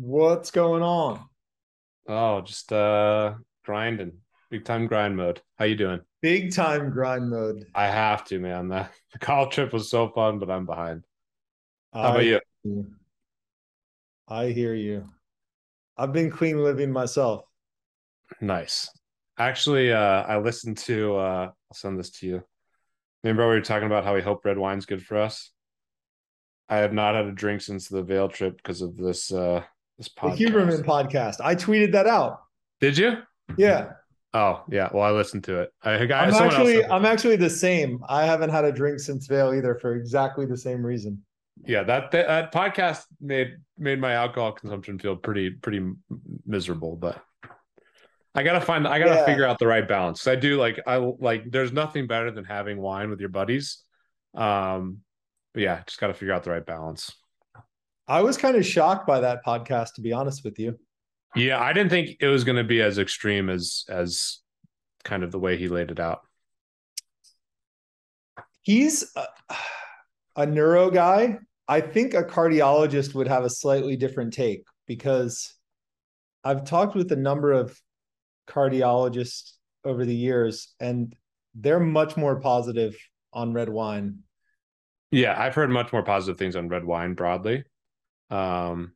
What's going on? Oh, just uh grinding. Big time grind mode. How you doing? Big time grind mode. I have to, man. The, the college trip was so fun, but I'm behind. How I about you? I hear you. I've been clean living myself. Nice. Actually, uh I listened to uh I'll send this to you. Remember we were talking about how we hope red wine's good for us? I have not had a drink since the Vail trip because of this uh this The podcast. Huberman podcast. I tweeted that out. Did you? Yeah. Oh, yeah. Well, I listened to it. I, I else actually I'm actually the same. I haven't had a drink since Vail either for exactly the same reason. yeah that, that that podcast made made my alcohol consumption feel pretty pretty miserable but i gotta find i gotta Yeah. figure out the right balance i do like i like there's nothing better than having wine with your buddies um but yeah just gotta figure out the right balance I was kind of shocked by that podcast, to be honest with you. yeah i didn't think it was going to be as extreme as as kind of the way he laid it out He's a, a neuro guy. I think a cardiologist would have a slightly different take because I've talked with a number of cardiologists over the years, and they're much more positive on red wine. yeah i've heard much more positive things on red wine broadly um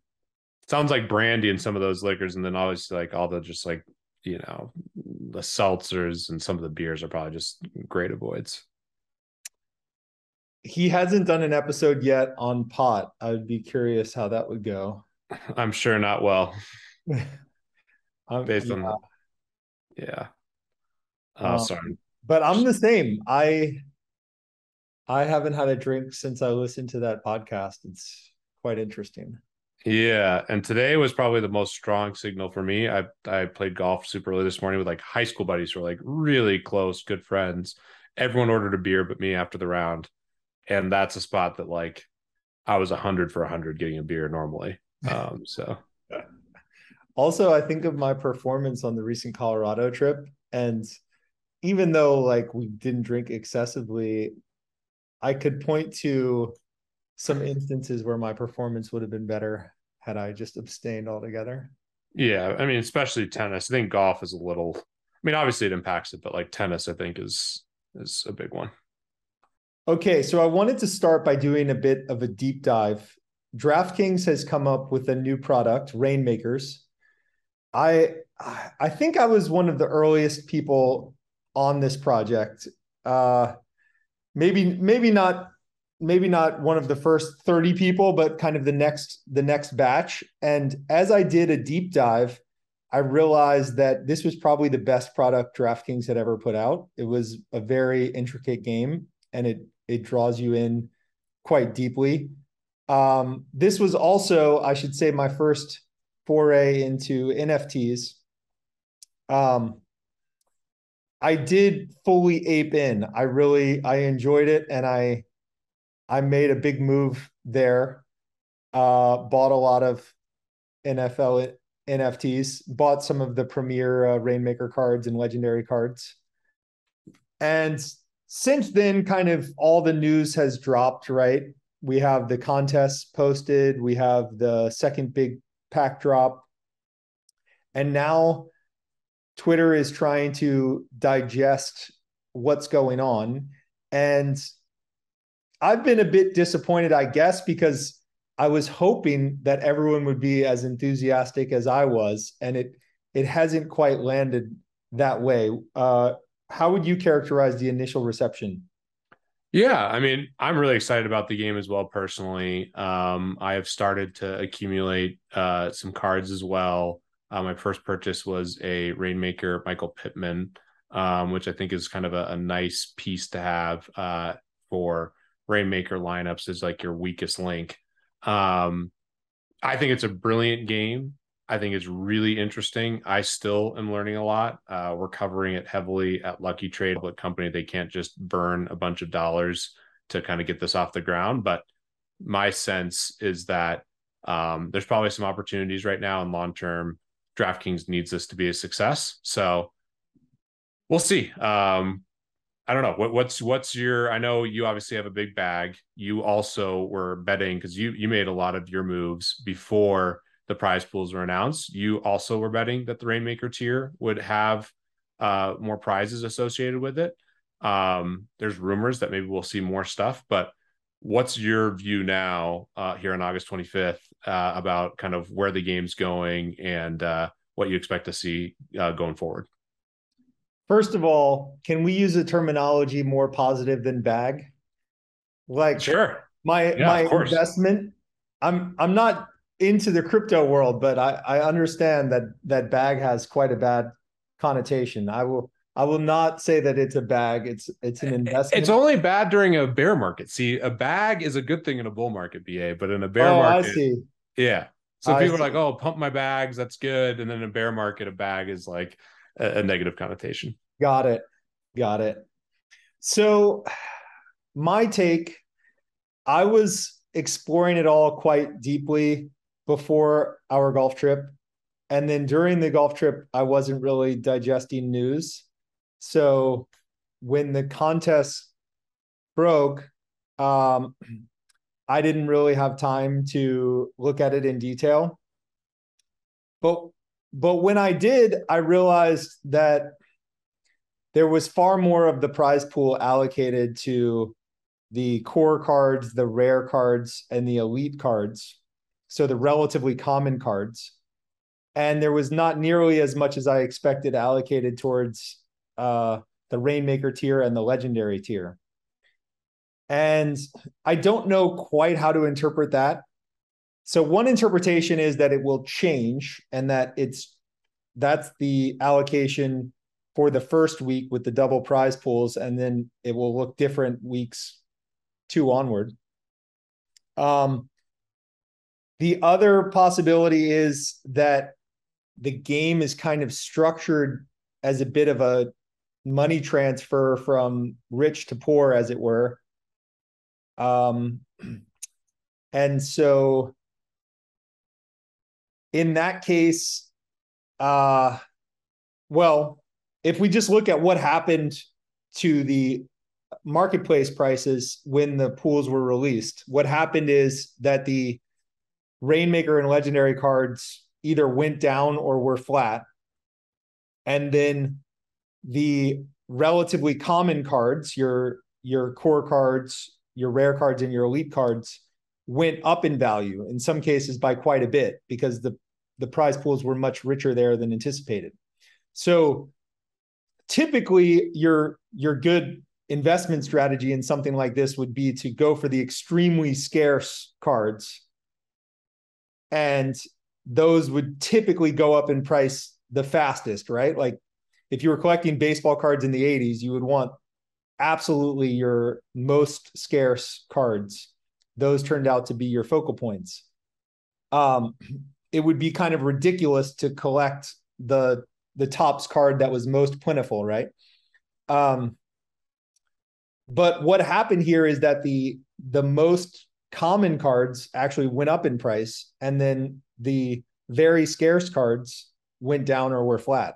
sounds like brandy and some of those liquors and then obviously like all the just like you know the seltzers and some of the beers are probably just great avoids He hasn't done an episode yet on pot. I would be curious how that would go. i'm sure not well Um, based yeah. on yeah oh Um, sorry but I'm the same. I I haven't had a drink since I listened to that podcast. It's quite interesting. yeah and today was probably the most strong signal for me. I i played golf super early this morning with like high school buddies who are like really close good friends. Everyone ordered a beer but me after the round and that's a spot that like i was 100 for 100 getting a beer normally um so. Also, I think of my performance on the recent Colorado trip, and even though like we didn't drink excessively, I could point to some instances where my performance would have been better had I just abstained altogether. Yeah, I mean, especially tennis. I think golf is a little. I mean, obviously it impacts it, but like tennis, I think is is a big one. Okay, so I wanted to start by doing a bit of a deep dive. DraftKings has come up with a new product, Rainmakers. I I think I was one of the earliest people on this project. Uh maybe maybe not maybe not one of the first 30 people, but kind of the next the next batch. And as I did a deep dive, I realized that this was probably the best product DraftKings had ever put out. It was a very intricate game and it it draws you in quite deeply. Um, this was also, I should say, my first foray into NFTs. Um, I did fully ape in. I really I enjoyed it, and I I made a big move there. Uh, bought a lot of NFL NFTs. Bought some of the premier uh, Rainmaker cards and legendary cards, and since then, kind of all the news has dropped, right? We have the contests posted, we have the second big pack drop, and now Twitter is trying to digest what's going on. And I've been a bit disappointed, I guess, because I was hoping that everyone would be as enthusiastic as I was, and it it hasn't quite landed that way. Uh, how would you characterize the initial reception? Yeah, I mean, I'm really excited about the game as well. Personally, um, I have started to accumulate uh, some cards as well. Uh, my first purchase was a Rainmaker Michael Pittman, um, which I think is kind of a, a nice piece to have uh, for Rainmaker lineups is like your weakest link. Um, I think it's a brilliant game. I think it's really interesting. I still am learning a lot. Uh, we're covering it heavily at Lucky Trader, but company they can't just burn a bunch of dollars to kind of get this off the ground. But my sense is that um, there's probably some opportunities right now, and long term, DraftKings needs this to be a success. So we'll see. Um, I don't know what, what's what's your. I know you obviously have a big bag. You also were betting because you you made a lot of your moves before the prize pools were announced, you also were betting that the Rainmaker tier would have uh, more prizes associated with it. Um, there's rumors that maybe we'll see more stuff, but what's your view now uh, here on August 25th uh, about kind of where the game's going and uh, what you expect to see uh, going forward? First of all, can we use a terminology more positive than bag? Like sure, my yeah, my investment. I'm I'm not into the crypto world, but I I understand that that bag has quite a bad connotation. I will I will not say that it's a bag. It's it's an investment. It's only bad during a bear market. See, a bag is a good thing in a bull market, BA, but in a bear oh, market, I see. Yeah. So I people see. are like, "Oh, pump my bags, that's good," and then in a bear market, a bag is like a, a negative connotation. Got it. Got it. So, my take, I was exploring it all quite deeply before our golf trip, and then during the golf trip, I wasn't really digesting news. So when the contest broke, um, I didn't really have time to look at it in detail. But but when I did, I realized that there was far more of the prize pool allocated to the core cards, the rare cards, and the elite cards. So the relatively common cards. And there was not nearly as much as I expected allocated towards uh, the Rainmaker tier and the Legendary tier. And I don't know quite how to interpret that. So one interpretation is that it will change and that it's that's the allocation for the first week with the double prize pools, and then it will look different weeks two onward. Um, the other possibility is that the game is kind of structured as a bit of a money transfer from rich to poor, as it were. Um, and so in that case, uh, well, if we just look at what happened to the marketplace prices when the pools were released, what happened is that the Rainmaker and Legendary cards either went down or were flat. And then the relatively common cards, your your core cards, your rare cards, and your elite cards went up in value in some cases by quite a bit because the the prize pools were much richer there than anticipated. So typically your your good investment strategy in something like this would be to go for the extremely scarce cards and those would typically go up in price the fastest right like if you were collecting baseball cards in the 80s, you would want absolutely your most scarce cards. Those turned out to be your focal points. Um, it would be kind of ridiculous to collect the the Topps card that was most plentiful, right? Um, but what happened here is that the the most common cards actually went up in price, and then the very scarce cards went down or were flat.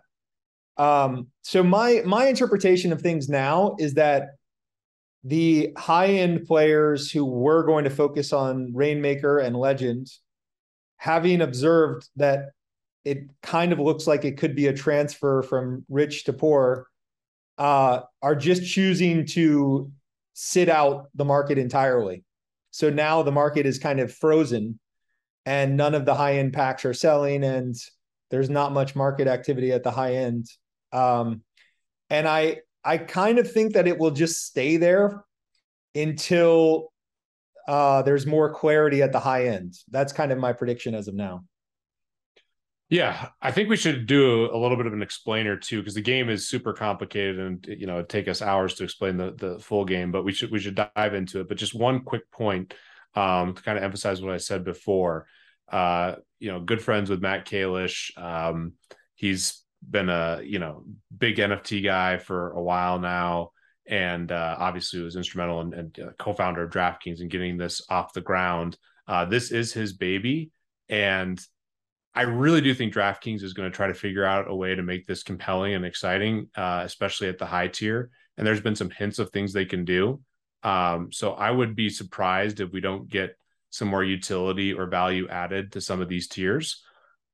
Um, so my my interpretation of things now is that the high end players who were going to focus on Rainmaker and Legend, having observed that it kind of looks like it could be a transfer from rich to poor, uh, are just choosing to sit out the market entirely. So now the market is kind of frozen and none of the high end packs are selling and there's not much market activity at the high end. Um, and I I kind of think that it will just stay there until uh, there's more clarity at the high end. That's kind of my prediction as of now. Yeah, I think we should do a little bit of an explainer too, because the game is super complicated and you know it'd take us hours to explain the the full game. But we should we should dive into it. But just one quick point um, to kind of emphasize what I said before. Uh, you know, good friends with Matt Kalish. Um, he's been a you know big NFT guy for a while now, and uh, obviously was instrumental and, and uh, co-founder of DraftKings and getting this off the ground. Uh, this is his baby, and I really do think DraftKings is going to try to figure out a way to make this compelling and exciting, uh, especially at the high tier. And there's been some hints of things they can do. Um, so I would be surprised if we don't get some more utility or value added to some of these tiers.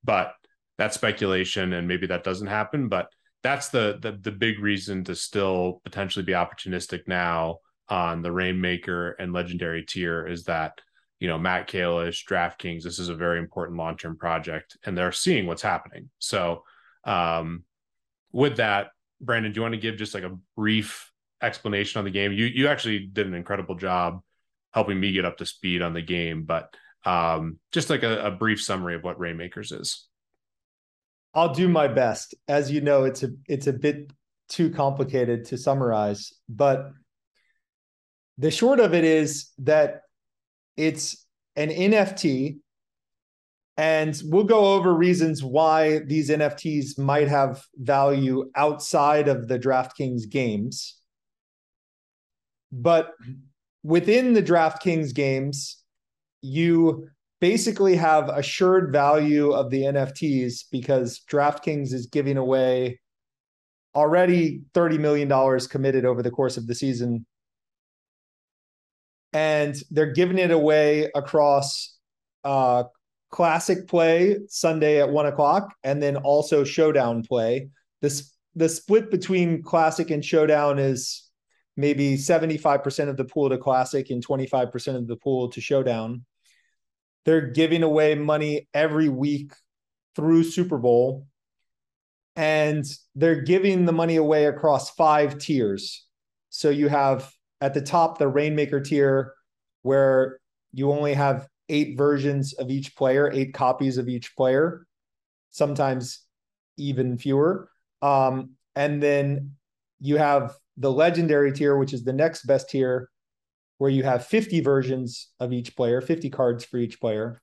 But that's speculation, and maybe that doesn't happen. But that's the the, the big reason to still potentially be opportunistic now on the Rainmaker and Legendary tier is that you know Matt Kalish, DraftKings, this is a very important long term project, and they're seeing what's happening. So, um, with that, Brandon, do you want to give just like a brief explanation on the game? You you actually did an incredible job helping me get up to speed on the game, but um, just like a, a brief summary of what Rainmakers is. I'll do my best. As you know, it's a it's a bit too complicated to summarize, but the short of it is that it's an NFT and we'll go over reasons why these NFTs might have value outside of the DraftKings games. But within the DraftKings games, you basically have assured value of the NFTs because DraftKings is giving away already $30 million committed over the course of the season. And they're giving it away across uh, classic play Sunday at one o'clock, and then also showdown play. This the split between classic and showdown is maybe 75% of the pool to classic and 25% of the pool to showdown. They're giving away money every week through Super Bowl. And they're giving the money away across five tiers. So you have at the top the Rainmaker tier, where you only have eight versions of each player, eight copies of each player, sometimes even fewer. Um, and then you have the legendary tier, which is the next best tier, where you have 50 versions of each player, 50 cards for each player.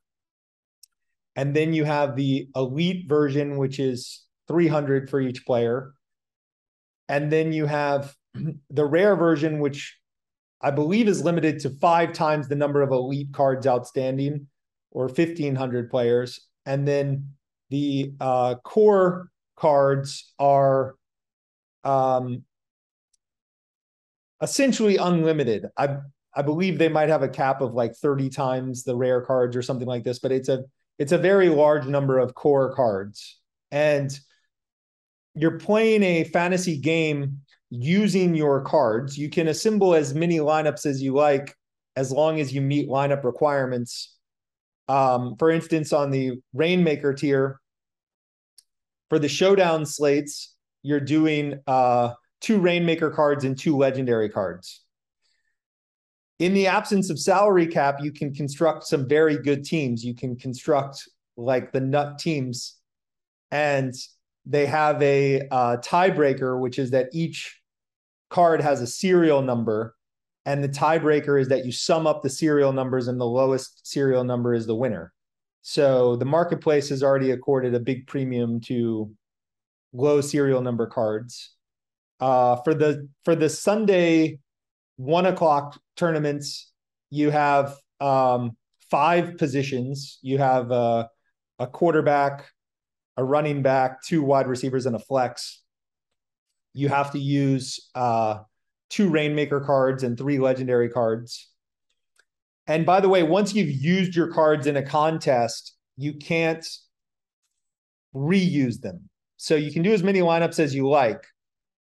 And then you have the elite version, which is 300 for each player. And then you have the rare version, which I believe is limited to five times the number of elite cards outstanding or 1,500 players. And then the uh, core cards are um, essentially unlimited. I I believe they might have a cap of like 30 times the rare cards or something like this, but it's a it's a very large number of core cards. And you're playing a fantasy game using your cards. You can assemble as many lineups as you like as long as you meet lineup requirements. Um, for instance, on the Rainmaker tier, for the showdown slates, you're doing uh, two Rainmaker cards and two legendary cards in the absence of salary cap, you can construct some very good teams. You can construct like the nut teams, and they have a uh, tiebreaker, which is that each card has a serial number, and the tiebreaker is that you sum up the serial numbers, and the lowest serial number is the winner. So the marketplace has already accorded a big premium to low serial number cards. Uh, for the for the Sunday one o'clock tournaments, you have um, five positions. You have a, a quarterback, a running back, two wide receivers, and a flex. You have to use uh, two Rainmaker cards and three legendary cards. And by the way, once you've used your cards in a contest, you can't reuse them. So you can do as many lineups as you like,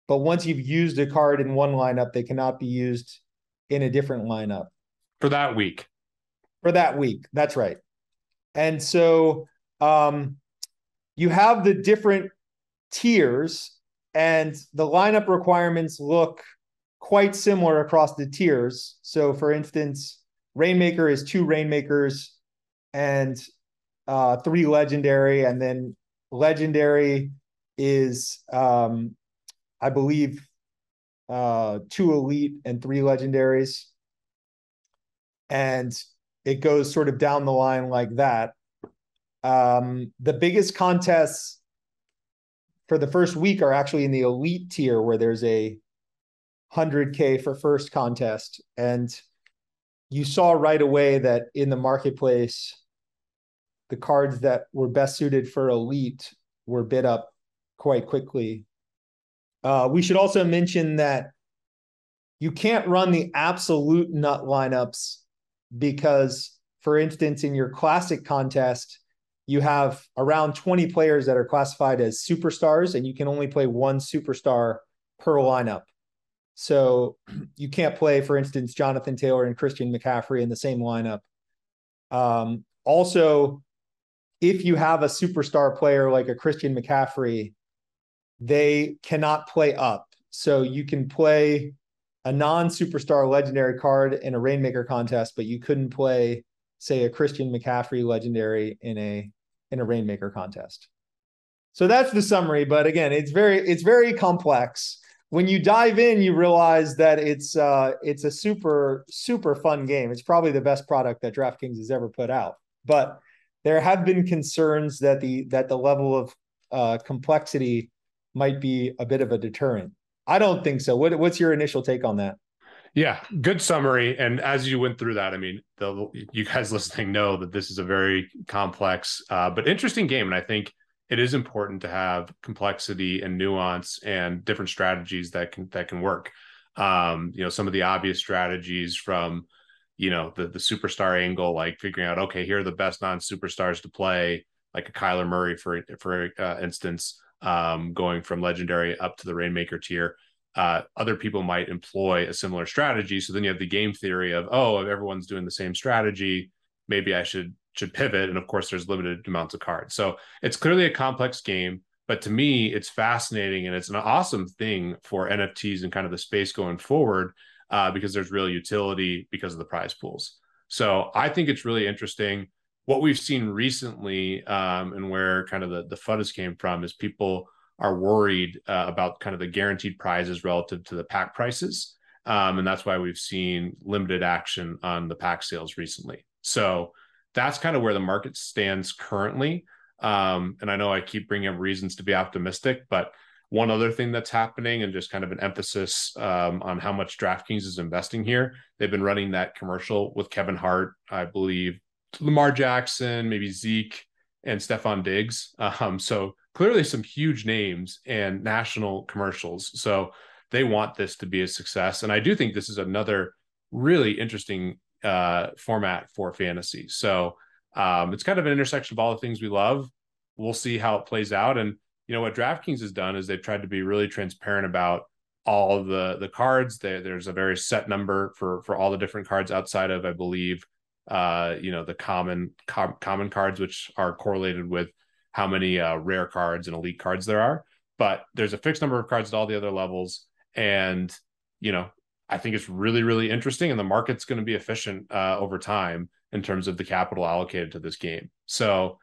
but once you've used a card in one lineup, they cannot be used in a different lineup for that week. For that week, that's right. And so um, you have the different tiers, and the lineup requirements look quite similar across the tiers. So, for instance, Rainmaker is two Rainmakers and uh, three Legendary, and then Legendary is um, I believe, uh, two elite and three legendaries. And it goes sort of down the line like that. Um, the biggest contests for the first week are actually in the elite tier where there's a 100K for first contest. And you saw right away that in the marketplace, the cards that were best suited for elite were bid up quite quickly. Uh, we should also mention that you can't run the absolute nut lineups because for instance, in your classic contest, you have around 20 players that are classified as superstars, and you can only play one superstar per lineup. So you can't play, for instance, Jonathan Taylor and Christian McCaffrey in the same lineup. Um, also, if you have a superstar player like a Christian McCaffrey, they cannot play up. So you can play a non-superstar legendary card in a Rainmaker contest, but you couldn't play, say, a Christian McCaffrey legendary in a in a Rainmaker contest. So that's the summary. But again, it's very it's very complex. When you dive in, you realize that it's uh, it's a super super fun game. It's probably the best product that DraftKings has ever put out. But there have been concerns that the that the level of uh, complexity might be a bit of a deterrent. I don't think so. What, what's your initial take on that? Yeah, good summary. And as you went through that, I mean, the, you guys listening know that this is a very complex uh, but interesting game, and I think it is important to have complexity and nuance and different strategies that can that can work. Um, you know, some of the obvious strategies from you know the the superstar angle, like figuring out okay, here are the best non superstars to play, like a Kyler Murray for for uh, instance, um, going from legendary up to the Rainmaker tier uh, other people might employ a similar strategy. So then you have the game theory of, oh, if everyone's doing the same strategy, maybe I should should pivot. And of course, there's limited amounts of cards. So it's clearly a complex game. But to me, it's fascinating and it's an awesome thing for NFTs and kind of the space going forward uh, because there's real utility because of the prize pools. So I think it's really interesting. What we've seen recently um, and where kind of the, the FUDs came from is people are worried uh, about kind of the guaranteed prizes relative to the pack prices. Um, and that's why we've seen limited action on the pack sales recently. So that's kind of where the market stands currently. Um, and I know I keep bringing up reasons to be optimistic, but one other thing that's happening and just kind of an emphasis um, on how much DraftKings is investing here. They've been running that commercial with Kevin Hart, I believe, Lamar Jackson, maybe Zeke, and Stefon Diggs. Um, so clearly some huge names and national commercials. So they want this to be a success. And I do think this is another really interesting uh, format for fantasy. So um, it's kind of an intersection of all the things we love. We'll see how it plays out. And you know what DraftKings has done is they've tried to be really transparent about all the the cards. They, there's a very set number for for all the different cards outside of, I believe, uh, you know, the common com- common cards, which are correlated with how many uh, rare cards and elite cards there are, but there's a fixed number of cards at all the other levels. And, you know, I think it's really, really interesting. And the market's going to be efficient uh, over time in terms of the capital allocated to this game. So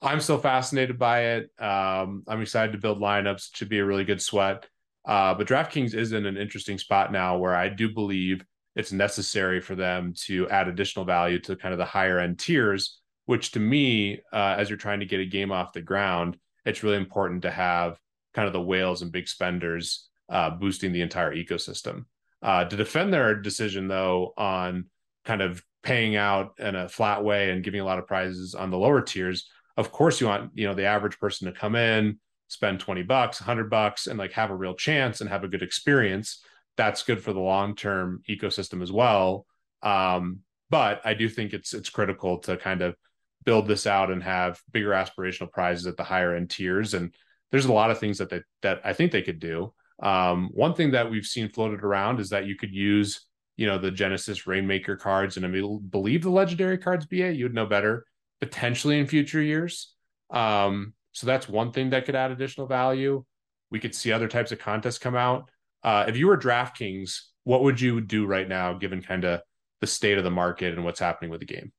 I'm still fascinated by it. Um, I'm excited to build lineups. It should be a really good sweat. Uh, but DraftKings is in an interesting spot now where I do believe it's necessary for them to add additional value to kind of the higher end tiers which to me, uh, as you're trying to get a game off the ground, it's really important to have kind of the whales and big spenders uh, boosting the entire ecosystem. Uh, to defend their decision, though, on kind of paying out in a flat way and giving a lot of prizes on the lower tiers, of course, you want you know the average person to come in, spend twenty bucks, hundred bucks, and like have a real chance and have a good experience. That's good for the long term ecosystem as well. Um, but I do think it's it's critical to kind of build this out and have bigger aspirational prizes at the higher end tiers. And there's a lot of things that they, that I think they could do. Um, one thing that we've seen floated around is that you could use, you know, the Genesis Rainmaker cards and I believe the legendary cards. BA, you'd know better potentially in future years. Um, so that's one thing that could add additional value. We could see other types of contests come out. Uh, if you were DraftKings, what would you do right now, given kind of the state of the market and what's happening with the game?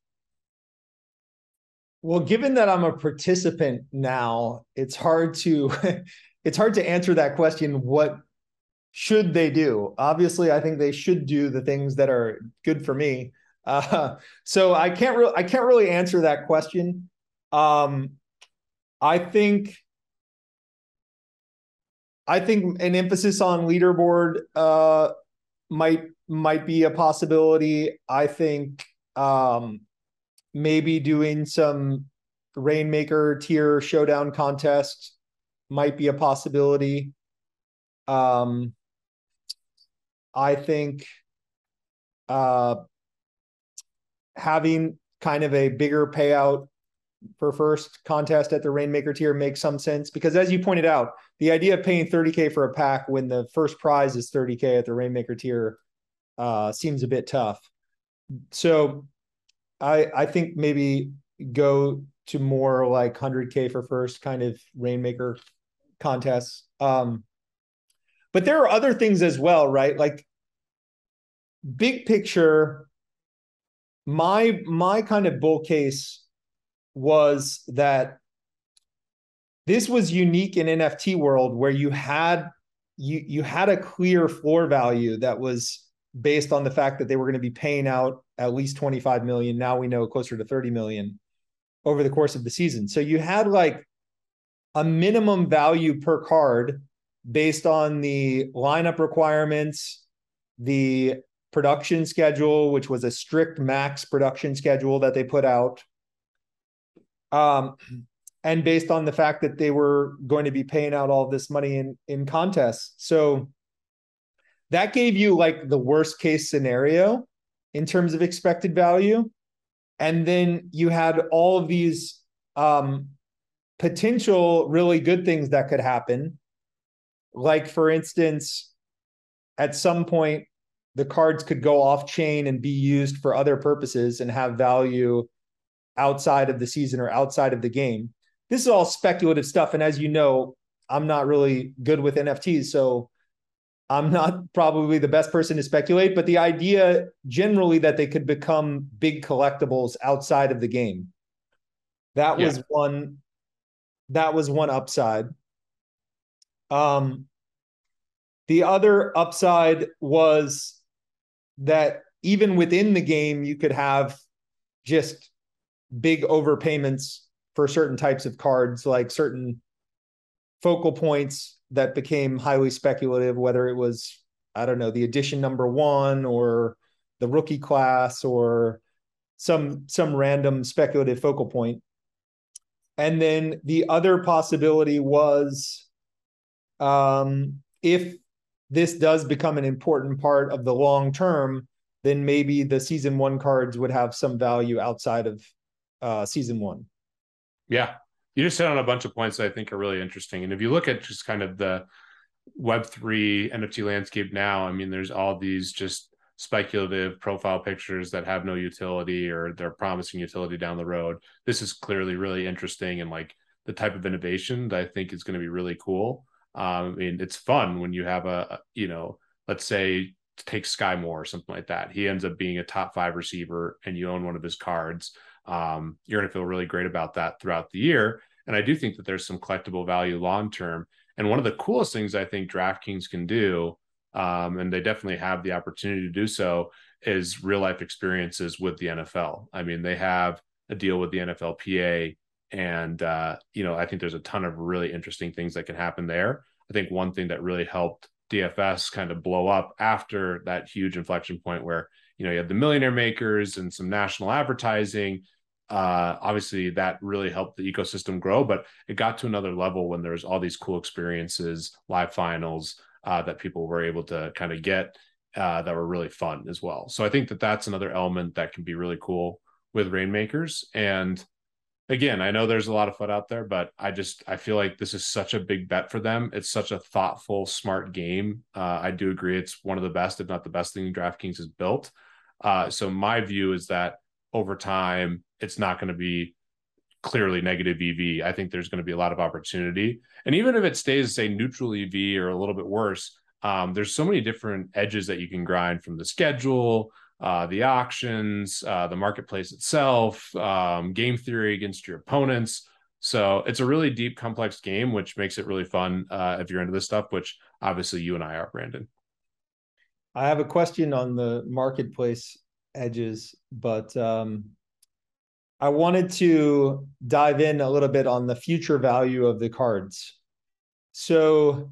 Well, given that I'm a participant now, it's hard to it's hard to answer that question. What should they do? Obviously, I think they should do the things that are good for me. Uh, so I can't really I can't really answer that question. Um, I think I think an emphasis on leaderboard uh, might might be a possibility. I think um, maybe doing some Rainmaker tier showdown contest might be a possibility. Um, I think uh, having kind of a bigger payout for first contest at the Rainmaker tier makes some sense because, as you pointed out, the idea of paying 30k for a pack when the first prize is 30k at the Rainmaker tier uh, seems a bit tough. So, I I think maybe go to more like 100k for first kind of Rainmaker contests. Um, but there are other things as well, right? Like big picture, my my kind of bull case was that this was unique in NFT world where you had you you had a clear floor value that was based on the fact that they were going to be paying out at least 25 million. Now we know closer to 30 million over the course of the season. So you had like a minimum value per card based on the lineup requirements, the production schedule, which was a strict max production schedule that they put out. Um, and based on the fact that they were going to be paying out all this money in in contests. So that gave you like the worst case scenario in terms of expected value. And then you had all of these um, potential really good things that could happen. Like, for instance, at some point, the cards could go off chain and be used for other purposes and have value outside of the season or outside of the game. This is all speculative stuff. And as you know, I'm not really good with NFTs. So I'm not probably the best person to speculate, but the idea generally that they could become big collectibles outside of the game. That was one that was one upside. Um the other upside was that even within the game, you could have just big overpayments for certain types of cards, like certain focal points that became highly speculative, whether it was, I don't know, the edition number one or the rookie class or some some random speculative focal point. And then the other possibility was um, if this does become an important part of the long term, then maybe the season one cards would have some value outside of uh, season one. Yeah. You just hit on a bunch of points that I think are really interesting. And if you look at just kind of the Web3 NFT landscape now, I mean, there's all these just speculative profile pictures that have no utility or they're promising utility down the road. This is clearly really interesting and like the type of innovation that I think is going to be really cool. Um, I mean, it's fun when you have a, you know, let's say take Skyy Moore or something like that. He ends up being a top five receiver and you own one of his cards. Um, you're going to feel really great about that throughout the year. And I do think that there's some collectible value long term. And one of the coolest things I think DraftKings can do, um, and they definitely have the opportunity to do so, is real life experiences with the NFL. I mean, they have a deal with the NFLPA and, uh, you know, I think there's a ton of really interesting things that can happen there. I think one thing that really helped DFS kind of blow up after that huge inflection point where, you know, you had the millionaire makers and some national advertising. Uh, obviously, that really helped the ecosystem grow, but it got to another level when there was all these cool experiences, live finals uh, that people were able to kind of get uh, that were really fun as well. So I think that that's another element that can be really cool with Rainmakers. And again, I know there's a lot of FUD out there, but I just I feel like this is such a big bet for them. It's such a thoughtful, smart game. Uh, I do agree it's one of the best, if not the best thing DraftKings has built. Uh, so my view is that over time, it's not going to be clearly negative EV. I think there's going to be a lot of opportunity, and even if it stays say neutral EV or a little bit worse, um, there's so many different edges that you can grind from the schedule uh, the auctions, uh, the marketplace itself, um, game theory against your opponents. So it's a really deep, complex game, which makes it really fun uh, if you're into this stuff. Which obviously you and I are, Brandon. I have a question on the marketplace edges, but um, I wanted to dive in a little bit on the future value of the cards. So,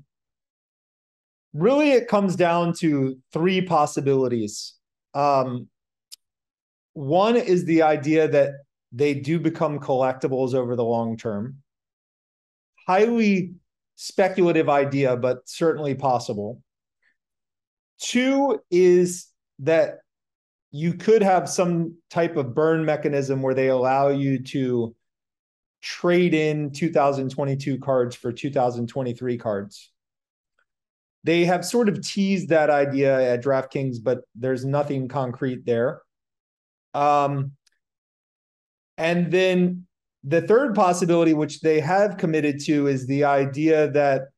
really, it comes down to three possibilities um, one is the idea that they do become collectibles over the long term. Highly speculative idea, but certainly possible. Two is that you could have some type of burn mechanism where they allow you to trade in 2022 cards for 2023 cards. They have sort of teased that idea at DraftKings, but there's nothing concrete there. Um, and then the third possibility, which they have committed to, is the idea that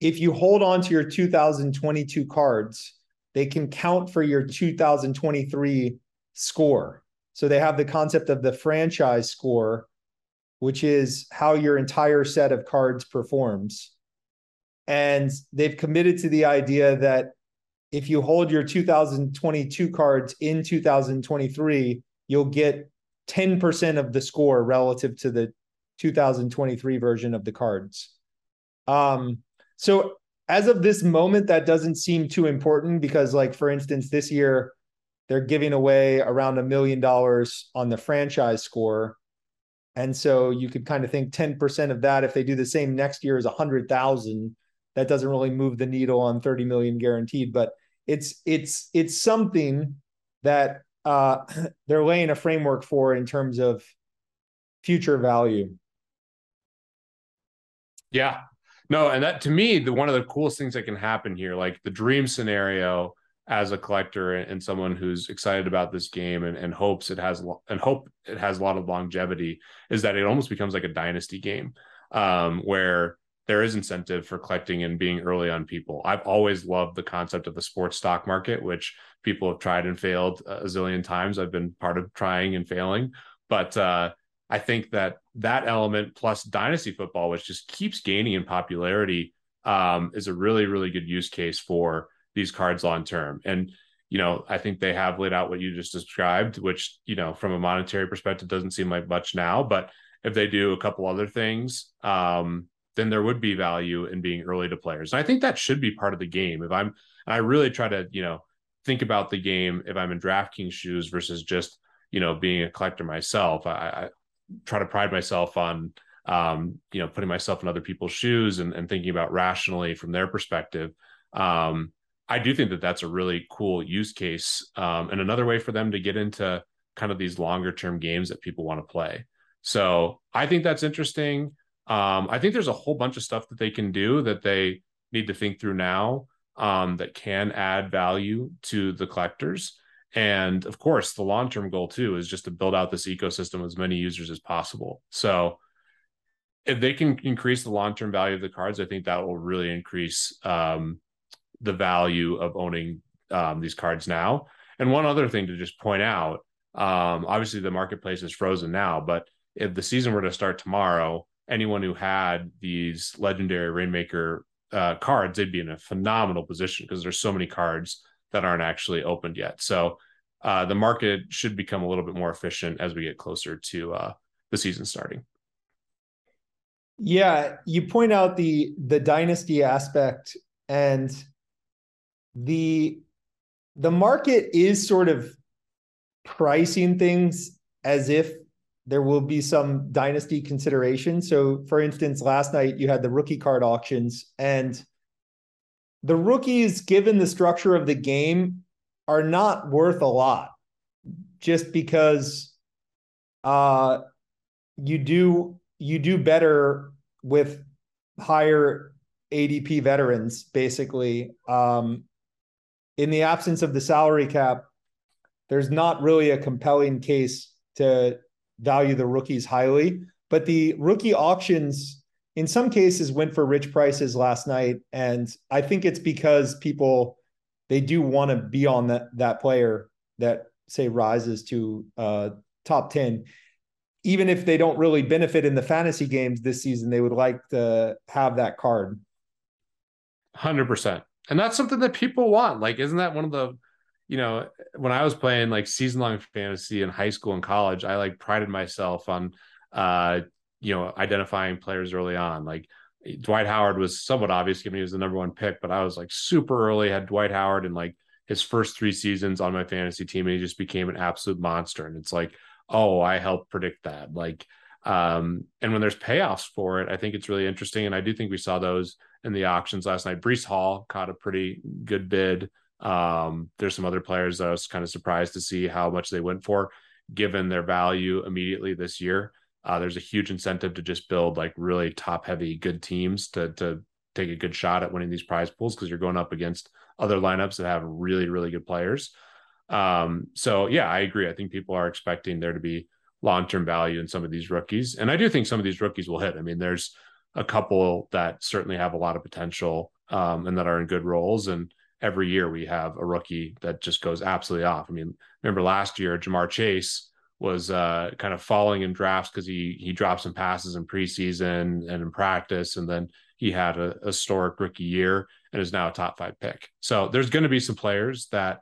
if you hold on to your 2022 cards, they can count for your 2023 score. So they have the concept of the franchise score, which is how your entire set of cards performs. And they've committed to the idea that if you hold your 2022 cards in 2023, you'll get 10% of the score relative to the 2023 version of the cards. Um, so as of this moment, that doesn't seem too important because, like, for instance, this year they're giving away around a million dollars on the franchise score. And so you could kind of think 10% of that, if they do the same next year, is a hundred thousand. That doesn't really move the needle on 30 million guaranteed, but it's it's it's something that uh, they're laying a framework for in terms of future value. Yeah. No, and that to me, the one of the coolest things that can happen here, like the dream scenario as a collector and someone who's excited about this game and, and hopes it has and hope it has a lot of longevity, is that it almost becomes like a dynasty game um, where there is incentive for collecting and being early on people. I've always loved the concept of the sports stock market, which people have tried and failed a zillion times. I've been part of trying and failing, but uh, I think that that element plus dynasty football, which just keeps gaining in popularity, um, is a really, really good use case for these cards long term. And you know, I think they have laid out what you just described, which you know, from a monetary perspective, doesn't seem like much now, but if they do a couple other things, um, then there would be value in being early to players. And I think that should be part of the game. If I'm, I really try to, you know, think about the game if I'm in DraftKings shoes versus just, you know, being a collector myself. I, I try to pride myself on, um, you know, putting myself in other people's shoes and, and thinking about rationally from their perspective. Um, I do think that that's a really cool use case um, and another way for them to get into kind of these longer term games that people want to play. So I think that's interesting. Um, I think there's a whole bunch of stuff that they can do that they need to think through now um, that can add value to the collectors. And of course, the long term goal too is just to build out this ecosystem as many users as possible. So if they can increase the long term value of the cards, I think that will really increase um, the value of owning um, these cards now. And one other thing to just point out um, obviously, the marketplace is frozen now, but if the season were to start tomorrow, anyone who had these legendary Rainmaker uh, cards, they'd be in a phenomenal position because there's so many cards that aren't actually opened yet. So uh, the market should become a little bit more efficient as we get closer to uh, the season starting. Yeah, you point out the the dynasty aspect and the the market is sort of pricing things as if there will be some dynasty consideration. So, for instance, last night you had the rookie card auctions, and the rookies, given the structure of the game, are not worth a lot just because uh, you do you do better with higher ADP veterans, basically. Um, in the absence of the salary cap, there's not really a compelling case to value the rookies highly. But the rookie auctions, in some cases, went for rich prices last night, and I think it's because people they do want to be on that that player that say rises to uh, top ten. Even if they don't really benefit in the fantasy games this season, they would like to have that card. Hundred percent, and that's something that people want. Like, isn't that one of the you know, when I was playing like season long fantasy in high school and college, I like prided myself on, uh, you know, identifying players early on. Like Dwight Howard was somewhat obvious given he was the number one pick, but I was like super early, had Dwight Howard in like his first three seasons on my fantasy team, and he just became an absolute monster. And it's like, oh, I helped predict that. Like, um, and when there's payoffs for it, I think it's really interesting. And I do think we saw those in the auctions last night. Breece Hall caught a pretty good bid Um, there's some other players that I was kind of surprised to see how much they went for, given their value immediately this year. Uh, there's a huge incentive to just build like really top heavy good teams to to take a good shot at winning these prize pools because you're going up against other lineups that have really really good players. Um, so yeah, I agree. I think people are expecting there to be long term value in some of these rookies, and I do think some of these rookies will hit. I mean, there's a couple that certainly have a lot of potential um, and that are in good roles, and every year we have a rookie that just goes absolutely off. I mean, remember last year, Ja'Marr Chase was uh, kind of falling in drafts because he he dropped some passes in preseason and in practice, and then he had a, a historic rookie year and is now a top five pick. So there's going to be some players that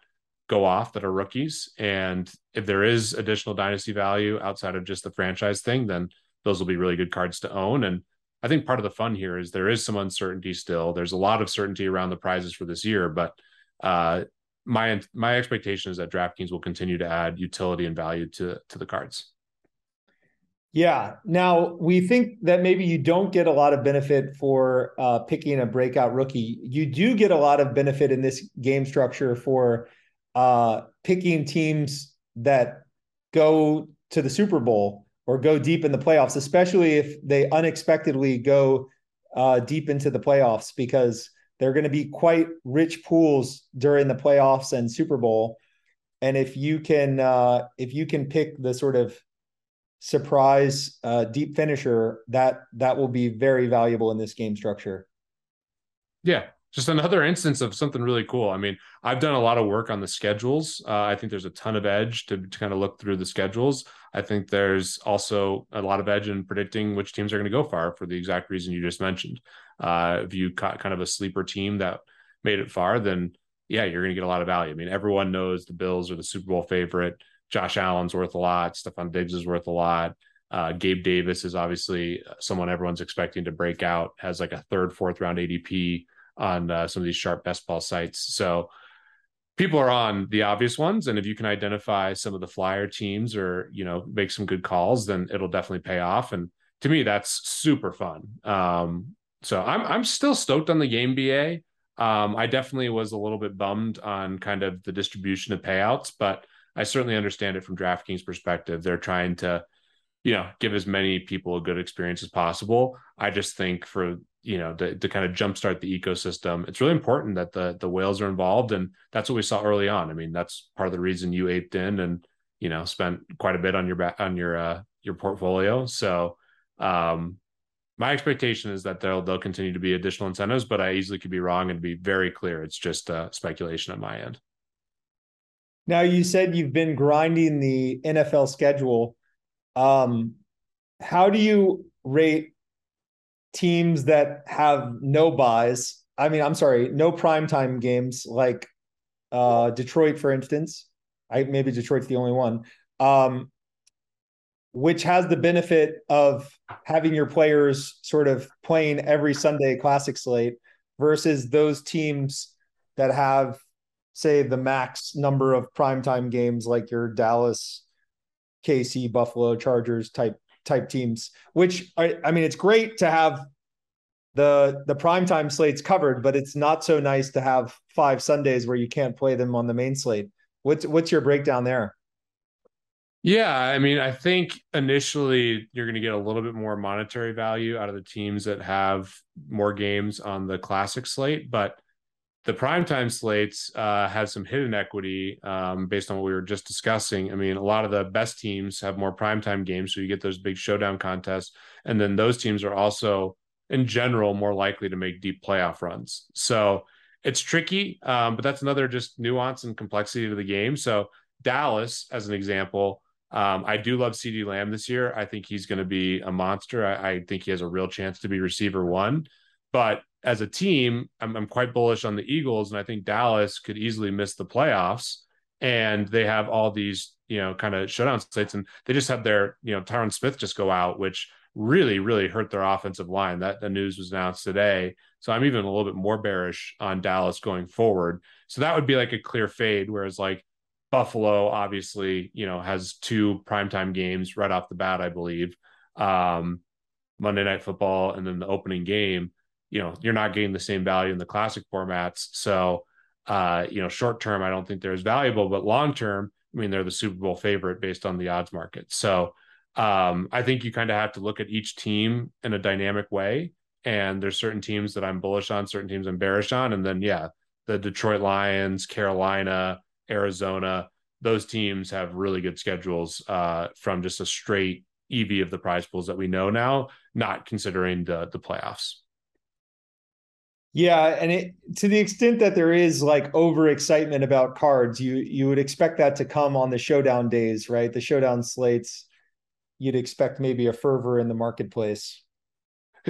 go off that are rookies, and if there is additional dynasty value outside of just the franchise thing, then those will be really good cards to own. And I think part of the fun here is there is some uncertainty still. There's a lot of certainty around the prizes for this year, but uh, my my expectation is that DraftKings will continue to add utility and value to to the cards. Yeah. Now we think that maybe you don't get a lot of benefit for uh, picking a breakout rookie. You do get a lot of benefit in this game structure for uh, picking teams that go to the Super Bowl or go deep in the playoffs, especially if they unexpectedly go uh, deep into the playoffs, because they're going to be quite rich pools during the playoffs and Super Bowl. And if you can, uh, if you can pick the sort of surprise uh, deep finisher, that that will be very valuable in this game structure. Yeah, just another instance of something really cool. I mean, I've done a lot of work on the schedules. Uh, I think there's a ton of edge to, to, kind of look through the schedules. I think there's also a lot of edge in predicting which teams are going to go far for the exact reason you just mentioned. Uh, if you caught kind of a sleeper team that made it far, then yeah, you're going to get a lot of value. I mean, everyone knows the Bills are the Super Bowl favorite. Josh Allen's worth a lot. Stefon Diggs is worth a lot. Uh, Gabe Davis is obviously someone everyone's expecting to break out, has like a third, fourth round ADP on uh, some of these sharp best ball sites. So people are on the obvious ones, and if you can identify some of the flyer teams or you know make some good calls, then it'll definitely pay off. And to me, that's super fun. Um, so I'm I'm still stoked on the game BA. Um, I definitely was a little bit bummed on kind of the distribution of payouts, but I certainly understand it from DraftKings perspective. They're trying to, you know, give as many people a good experience as possible. I just think for you know to, to kind of jumpstart the ecosystem. It's really important that the the whales are involved and that's what we saw early on. I mean that's part of the reason you aped in and you know spent quite a bit on your back on your uh your portfolio. So um my expectation is that there'll there'll continue to be additional incentives but i easily could be wrong and be very clear. It's just uh, speculation on my end. Now you said you've been grinding the nfl schedule. Um how do you rate teams that have no byes. I mean, I'm sorry, no primetime games like uh, Detroit, for instance. I maybe Detroit's the only one. Um, which has the benefit of having your players sort of playing every Sunday classic slate versus those teams that have, say, the max number of primetime games like your Dallas, KC, Buffalo Chargers type type teams, which I, I mean, it's great to have the the primetime slates covered, but it's not so nice to have five Sundays where you can't play them on the main slate. What's what's your breakdown there? Yeah, I mean, I think initially you're going to get a little bit more monetary value out of the teams that have more games on the classic slate, but the primetime slates uh, have some hidden equity um, based on what we were just discussing. I mean, a lot of the best teams have more primetime games, so you get those big showdown contests, and then those teams are also, in general, more likely to make deep playoff runs. So it's tricky, um, but that's another just nuance and complexity to the game. So Dallas, as an example, um, I do love CeeDee Lamb this year. I think he's going to be a monster. I, I think he has a real chance to be receiver one, but as a team, I'm, I'm quite bullish on the Eagles, and I think Dallas could easily miss the playoffs. And they have all these, you know, kind of shutdown states, and they just had their, you know, Tyron Smith just go out, which really, really hurt their offensive line. That the news was announced today. So I'm even a little bit more bearish on Dallas going forward. So that would be like a clear fade. Whereas like Buffalo, obviously, you know, has two primetime games right off the bat, I believe. Um, Monday Night Football and then the opening game you know you're not getting the same value in the classic formats so Uh, you know, short term, I don't think they're as valuable, but long term, I mean, they're the Super Bowl favorite based on the odds market. So um, I think you kind of have to look at each team in a dynamic way. And there's certain teams that I'm bullish on, certain teams I'm bearish on. And then, yeah, the Detroit Lions, Carolina, Arizona, those teams have really good schedules uh, from just a straight EV of the prize pools that we know now, not considering the the playoffs. Yeah, and it to the extent that there is like overexcitement about cards, you you would expect that to come on the showdown days, right? The showdown slates, you'd expect maybe a fervor in the marketplace.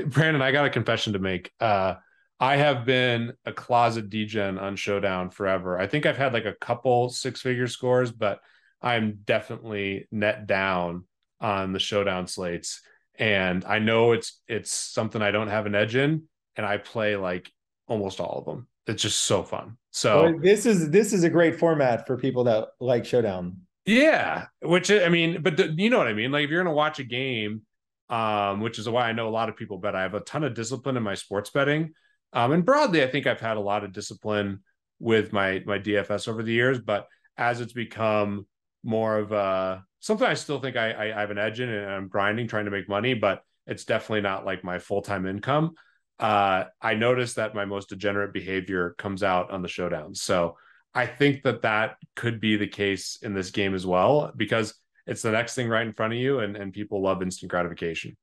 Brandon, I got a confession to make. Uh, I have been a closet degen on Showdown forever. I think I've had like a couple six figure scores, but I'm definitely net down on the Showdown slates. And I know it's it's something I don't have an edge in, and I play like almost all of them. It's just so fun. So well, this is this is a great format for people that like Showdown. Yeah, which I mean, but the, you know what I mean. Like if you're gonna watch a game, um, which is why I know a lot of people bet. I have a ton of discipline in my sports betting, um, and broadly, I think I've had a lot of discipline with my my DFS over the years. But as it's become more of a something, I still think I, I, I have an edge in, and I'm grinding, trying to make money, but it's definitely not like my full time income uh, I noticed that my most degenerate behavior comes out on the showdowns. So I think that that could be the case in this game as well, because it's the next thing right in front of you, and, and people love instant gratification.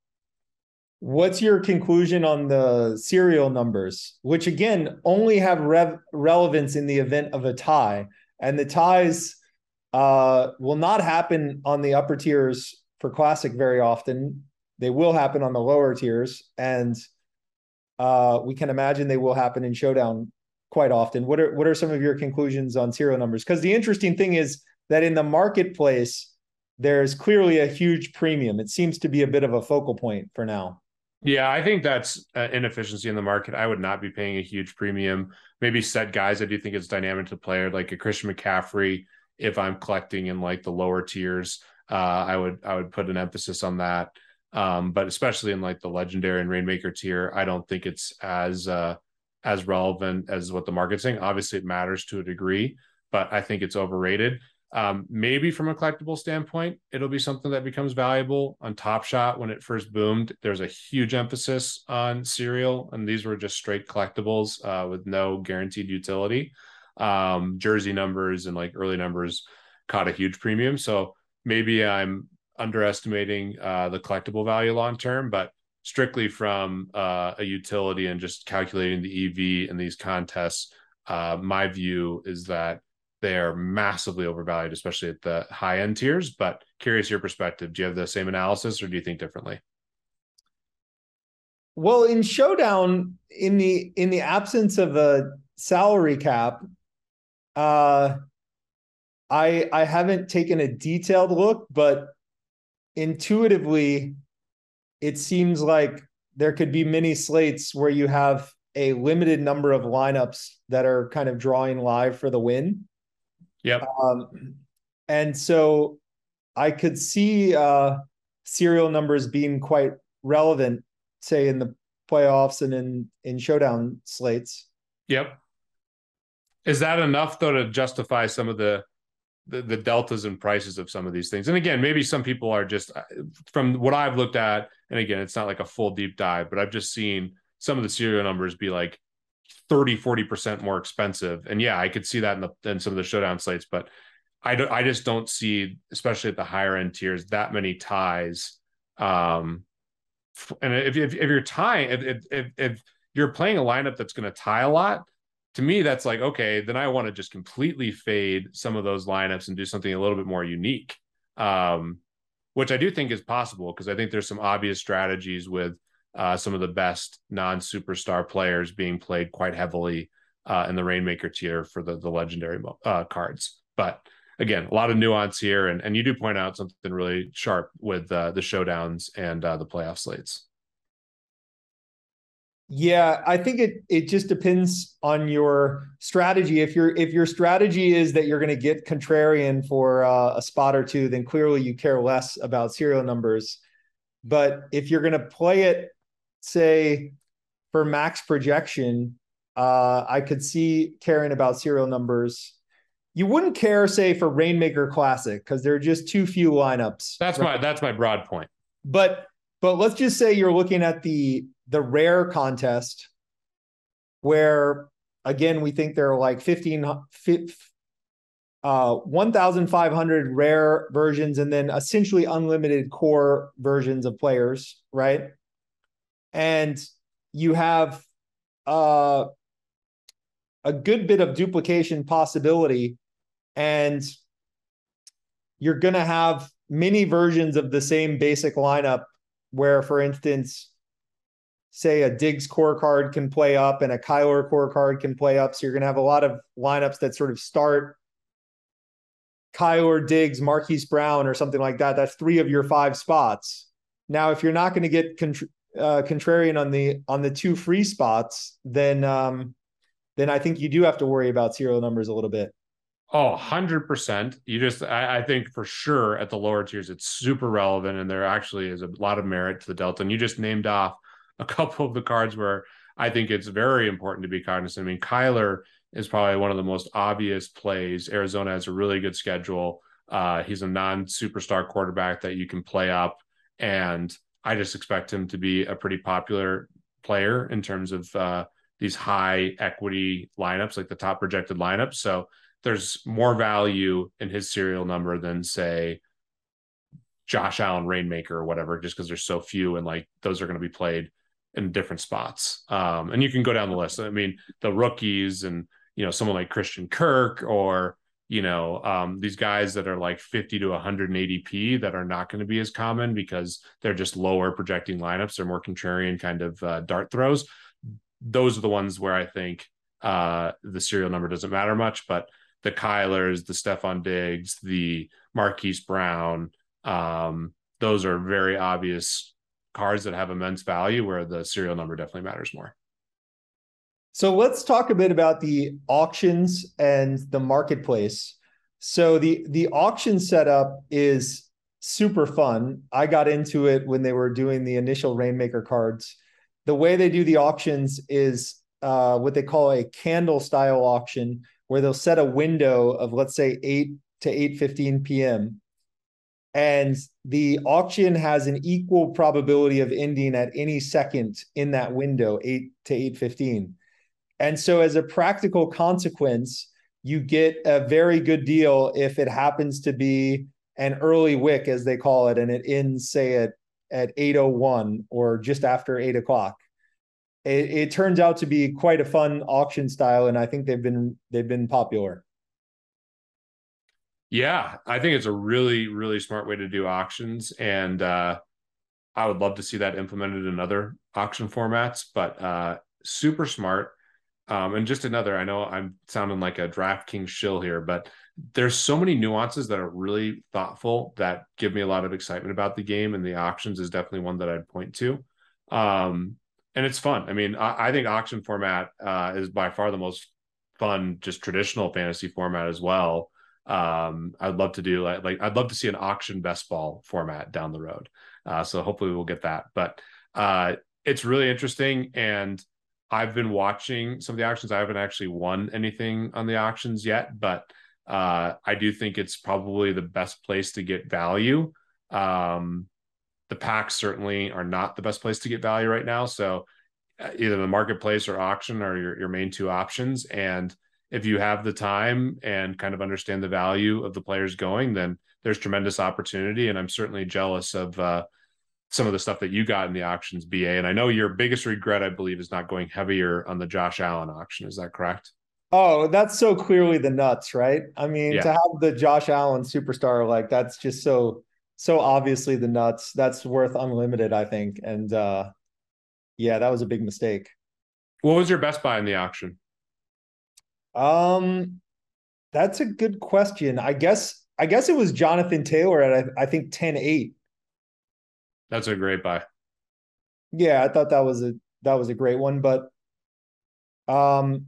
What's your conclusion on the serial numbers, which again only have rev- relevance in the event of a tie? And the ties uh, will not happen on the upper tiers for Classic very often. They will happen on the lower tiers. And uh, we can imagine they will happen in Showdown quite often. What are what are some of your conclusions on serial numbers? Because the interesting thing is that in the marketplace, there's clearly a huge premium. It seems to be a bit of a focal point for now. Yeah, I think that's inefficiency in the market. I would not be paying a huge premium. Maybe set guys. I do think it's dynamic to player like a Christian McCaffrey. If I'm collecting in like the lower tiers, uh, I would I would put an emphasis on that. Um, but especially in like the legendary and rainmaker tier, I don't think it's as uh, as relevant as what the market's saying. Obviously, it matters to a degree, but I think it's overrated. Um, maybe from a collectible standpoint, it'll be something that becomes valuable on Top Shot when it first boomed. There's a huge emphasis on serial, and these were just straight collectibles uh, with no guaranteed utility. Um, jersey numbers and like early numbers caught a huge premium. So maybe I'm underestimating uh, the collectible value long term, but strictly from uh, a utility and just calculating the EV in these contests, uh, my view is that they are massively overvalued, especially at the high end tiers. But curious your perspective. Do you have the same analysis or do you think differently? Well, in Showdown, in the in the absence of a salary cap, uh I I haven't taken a detailed look, but intuitively, it seems like there could be many slates where you have a limited number of lineups that are kind of drawing live for the win. Yep. Um, and so I could see uh, serial numbers being quite relevant, say in the playoffs and in in showdown slates. Yep. Is that enough though to justify some of the the, the deltas and prices of some of these things. And again, maybe some people are just uh, from what I've looked at, and again, it's not like a full deep dive, but I've just seen some of the serial numbers be like 30, 40% more expensive. And yeah, I could see that in the in some of the showdown slates, but I don't I just don't see, especially at the higher end tiers, that many ties. Um and if if, if you're tying if, if if you're playing a lineup that's going to tie a lot, to me, that's like, okay, then I want to just completely fade some of those lineups and do something a little bit more unique. Um, which I do think is possible because I think there's some obvious strategies with uh, some of the best non-superstar players being played quite heavily uh, in the Rainmaker tier for the the legendary uh, cards. But again, a lot of nuance here, and and you do point out something really sharp with uh, the showdowns and uh, the playoff slates. Yeah, I think it it just depends on your strategy. If your if your strategy is that you're going to get contrarian for uh, a spot or two, then clearly you care less about serial numbers. But if you're going to play it, say for max projection, Uh, I could see caring about serial numbers. You wouldn't care, say, for Rainmaker Classic because there are just too few lineups. That's right? my that's my broad point. But but let's just say you're looking at the the rare contest where again we think there are like 15 uh 1500 rare versions and then essentially unlimited core versions of players right? And you have uh a good bit of duplication possibility and you're going to have many versions of the same basic lineup where for instance say a Diggs core card can play up and a Kyler core card can play up so you're going to have a lot of lineups that sort of start Kyler Diggs Marquise Brown or something like that that's three of your five spots now if you're not going to get uh, contrarian on the on the two free spots then um then I think you do have to worry about serial numbers a little bit. Oh, 100%. You just, I, I, think for sure at the lower tiers, it's super relevant. And there actually is a lot of merit to the Delta. And you just named off a couple of the cards where I think it's very important to be cognizant. I mean, Kyler is probably one of the most obvious plays. Arizona has a really good schedule. Uh, he's a non superstar quarterback that you can play up. And I just expect him to be a pretty popular player in terms of, uh, these high equity lineups, like the top projected lineups. So there's more value in his serial number than say Josh Allen Rainmaker or whatever, just because there's so few and like those are going to be played in different spots. Um, and you can go down the list. I mean, the rookies and you know someone like Christian Kirk or you know um, these guys that are like 50 to 180 p that are not going to be as common because they're just lower projecting lineups. They're more contrarian kind of uh, dart throws those are the ones where I think uh, the serial number doesn't matter much, but the Kylers, the Stefon Diggs, the Marquise Brown, um, those are very obvious cards that have immense value where the serial number definitely matters more. So let's talk a bit about the auctions and the marketplace. So the the auction setup is super fun. I got into it when they were doing the initial Rainmaker cards the way they do the auctions is uh, what they call a candle style auction, where they'll set a window of let's say eight to eight fifteen p.m. And the auction has an equal probability of ending at any second in that window, eight to eight fifteen. And so, as a practical consequence, you get a very good deal if it happens to be an early wick, as they call it, and it ends, say, at at 801 or just after eight o'clock. It, it turns out to be quite a fun auction style, and I think they've been they've been popular. Yeah, I think it's a really, really smart way to do auctions. And uh, I would love to see that implemented in other auction formats, but uh, super smart. Um, and just another, I know I'm sounding like a DraftKings shill here, but there's so many nuances that are really thoughtful that give me a lot of excitement about the game and the auctions is definitely one that i'd point to um, and it's fun i mean i, I think auction format uh, is by far the most fun just traditional fantasy format as well um, i'd love to do like, like i'd love to see an auction best ball format down the road uh, so hopefully we'll get that but uh, it's really interesting and i've been watching some of the auctions i haven't actually won anything on the auctions yet but uh, I do think it's probably the best place to get value. Um, the packs certainly are not the best place to get value right now. So uh, either the marketplace or auction are your, your main two options. And if you have the time and kind of understand the value of the players going, then there's tremendous opportunity. And I'm certainly jealous of uh, some of the stuff that you got in the auctions, BA. And I know your biggest regret, I believe, is not going heavier on the Josh Allen auction. Is that correct? Oh, that's so clearly the nuts, right? I mean, yeah. to have the Josh Allen superstar like that's just so so obviously the nuts. That's worth unlimited, I think. And uh yeah, that was a big mistake. What was your best buy in the auction? Um that's a good question. I guess I guess it was Jonathan Taylor at I, I think 10-8. That's a great buy. Yeah, I thought that was a that was a great one, but um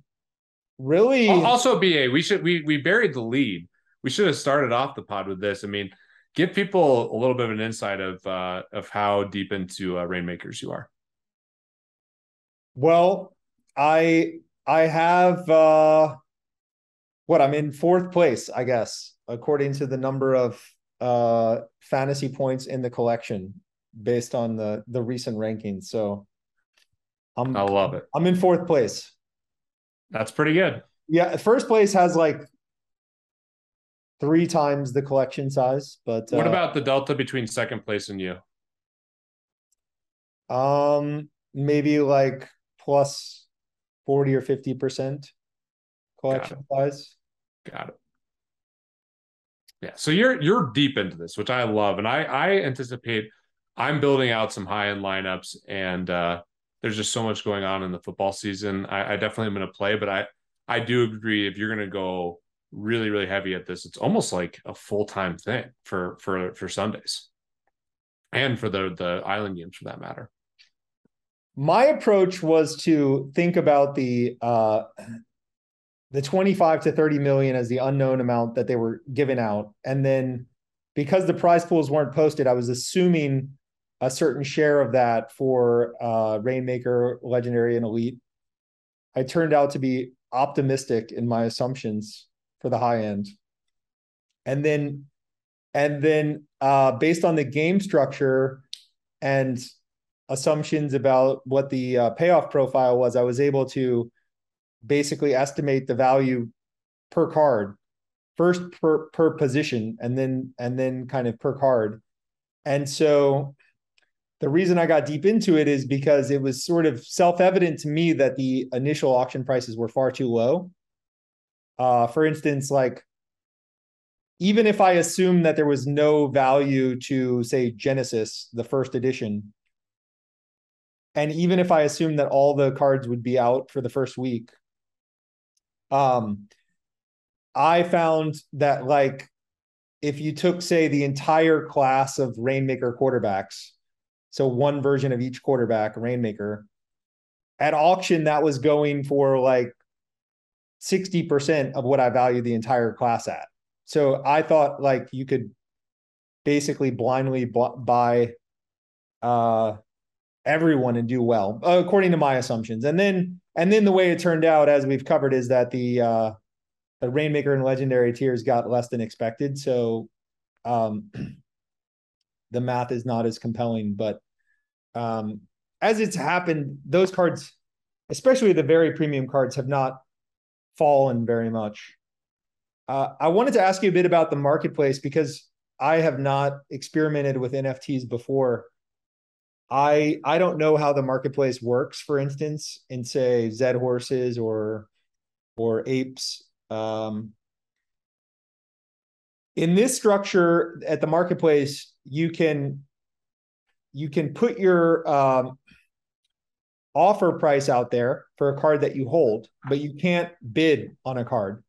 really also ba we should we we buried the lead we should have started off the pod with this i mean give people a little bit of an insight of uh of how deep into uh, rainmakers you are well i I have uh what I'm in fourth place, I guess, according to the number of uh fantasy points in the collection based on the the recent rankings. So I'm I love it. I'm in fourth place. That's pretty good. Yeah, first place has like three times the collection size. But what uh, about the delta between second place and you? Um, maybe like plus forty or fifty percent collection Got size. Got it. Yeah, so you're you're deep into this, which I love, and I I anticipate I'm building out some high end lineups, and uh, there's just so much going on in the football season. I, I definitely am going to play, but I I do agree if you're going to go really really heavy at this, it's almost like a full time thing for for for Sundays, and for the the island games for that matter. My approach was to think about the uh, the 25 to 30 million as the unknown amount that they were giving out. And then because the prize pools weren't posted, I was assuming a certain share of that for uh, Rainmaker, Legendary, and Elite. I turned out to be optimistic in my assumptions for the high end. And then and then uh, based on the game structure and assumptions about what the uh, payoff profile was, I was able to basically estimate the value per card first per per position and then and then kind of per card. And so the reason i got deep into it is because it was sort of self-evident to me that the initial auction prices were far too low. Uh for instance like even if i assume that there was no value to say genesis the first edition and even if i assume that all the cards would be out for the first week um, I found that like if you took say the entire class of Rainmaker quarterbacks, so one version of each quarterback, Rainmaker, at auction that was going for like 60% of what I value the entire class at. So I thought like you could basically blindly buy uh everyone and do well according to my assumptions. And then and then the way it turned out, as we've covered, is that the uh, the Rainmaker and Legendary tiers got less than expected. So um, the math is not as compelling. But um, as it's happened, those cards, especially the very premium cards, have not fallen very much. Uh, I wanted to ask you a bit about the marketplace because I have not experimented with NFTs before. I I don't know how the marketplace works, for instance, in say Zed horses or or apes. Um, in this structure at the marketplace, you can you can put your um, offer price out there for a card that you hold, but you can't bid on a card.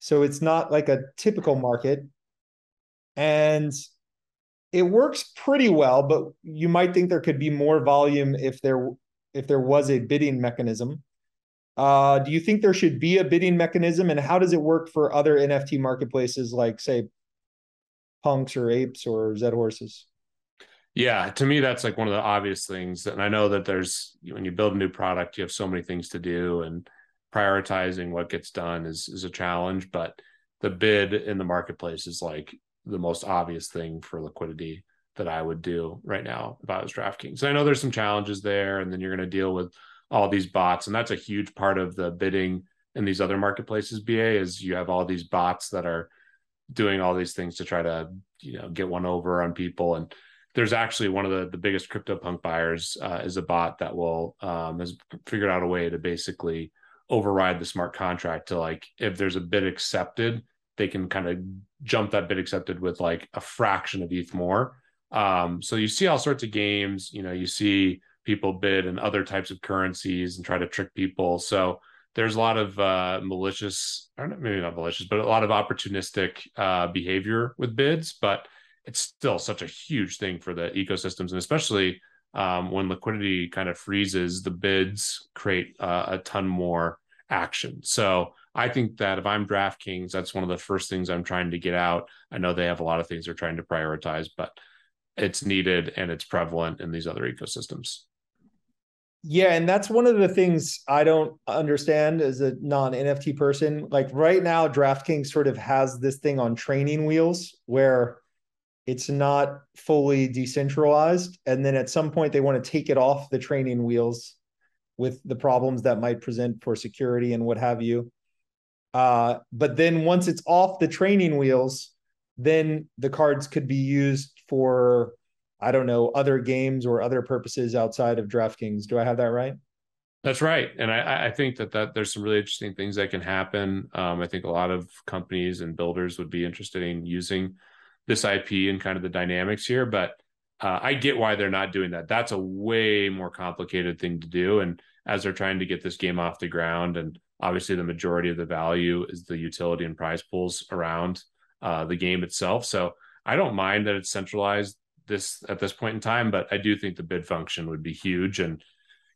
So it's not like a typical market. And it works pretty well, but you might think there could be more volume if there if there was a bidding mechanism. Uh, do you think there should be a bidding mechanism, and how does it work for other NFT marketplaces like, say, Punks or Apes or Zed Horses? Yeah, to me, that's like one of the obvious things. And I know that there's when you build a new product, you have so many things to do, and prioritizing what gets done is is a challenge. But the bid in the marketplace is like the most obvious thing for liquidity that I would do right now if I was DraftKings. So I know there's some challenges there, and then you're going to deal with all these bots, and that's a huge part of the bidding in these other marketplaces. BA is you have all these bots that are doing all these things to try to you know get one over on people and there's actually one of the, the biggest CryptoPunk buyers uh, is a bot that will um, has figured out a way to basically override the smart contract to like if there's a bid accepted they can kind of jump that bid accepted with like a fraction of ETH more. Um, so you see all sorts of games, you know, you see people bid in other types of currencies and try to trick people. So there's a lot of uh, malicious, or maybe not malicious, but a lot of opportunistic uh, behavior with bids. But it's still such a huge thing for the ecosystems, and especially um, when liquidity kind of freezes, the bids create uh, a ton more action. So I think that if I'm DraftKings, that's one of the first things I'm trying to get out. I know they have a lot of things they're trying to prioritize, but it's needed and it's prevalent in these other ecosystems. Yeah, and that's one of the things I don't understand as a non NFT person. Like right now, DraftKings sort of has this thing on training wheels where it's not fully decentralized. And then at some point, they want to take it off the training wheels with the problems that might present for security and what have you. Uh, but then once it's off the training wheels, then the cards could be used for I don't know, other games or other purposes outside of DraftKings. Do I have that right? That's right, and I, I think that that there's some really interesting things that can happen. Um, I think a lot of companies and builders would be interested in using this IP and kind of the dynamics here, but uh, I get why they're not doing that. That's a way more complicated thing to do, and as they're trying to get this game off the ground, and obviously the majority of the value is the utility and prize pools around uh, the game itself. So I don't mind that it's centralized this at this point in time, but I do think the bid function would be huge. And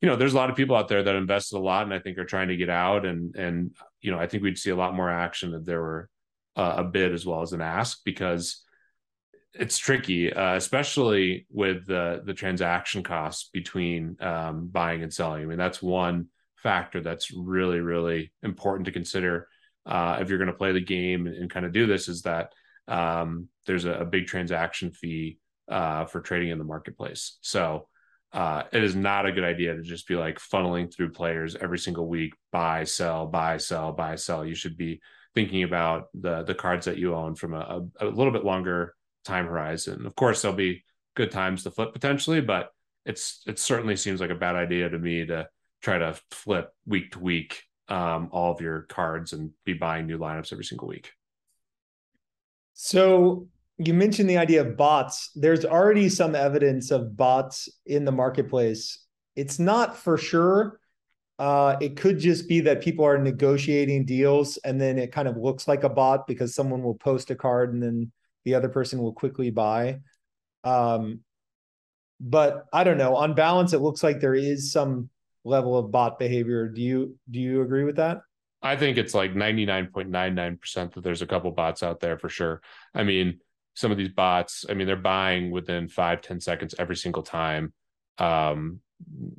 you know, there's a lot of people out there that invested a lot and I think are trying to get out. And and you know, I think we'd see a lot more action if there were uh, a bid as well as an ask because it's tricky, uh, especially with the the transaction costs between um, buying and selling. I mean, that's one factor that's really really important to consider uh, if you're going to play the game and, and, kind of do this. Is that um, there's a, a, big transaction fee uh, for trading in the marketplace. So uh, it is not a good idea to just be like funneling through players every single week, buy, sell, buy, sell, buy, sell. You should be thinking about the the cards that you own from a, a, a little bit longer time horizon. Of course, there'll be good times to flip potentially, but it's it certainly seems like a bad idea to me to try to flip week to week um, all of your cards and be buying new lineups every single week. So you mentioned the idea of bots. There's already some evidence of bots in the marketplace. It's not for sure. Uh, it could just be that people are negotiating deals and then it kind of looks like a bot because someone will post a card and then the other person will quickly buy. Um, but I don't know. On balance, it looks like there is some level of bot behavior. Do you do you agree with that? I think it's like 99.99% that there's a couple bots out there for sure. I mean, some of these bots, I mean, they're buying within five ten seconds every single time. Um,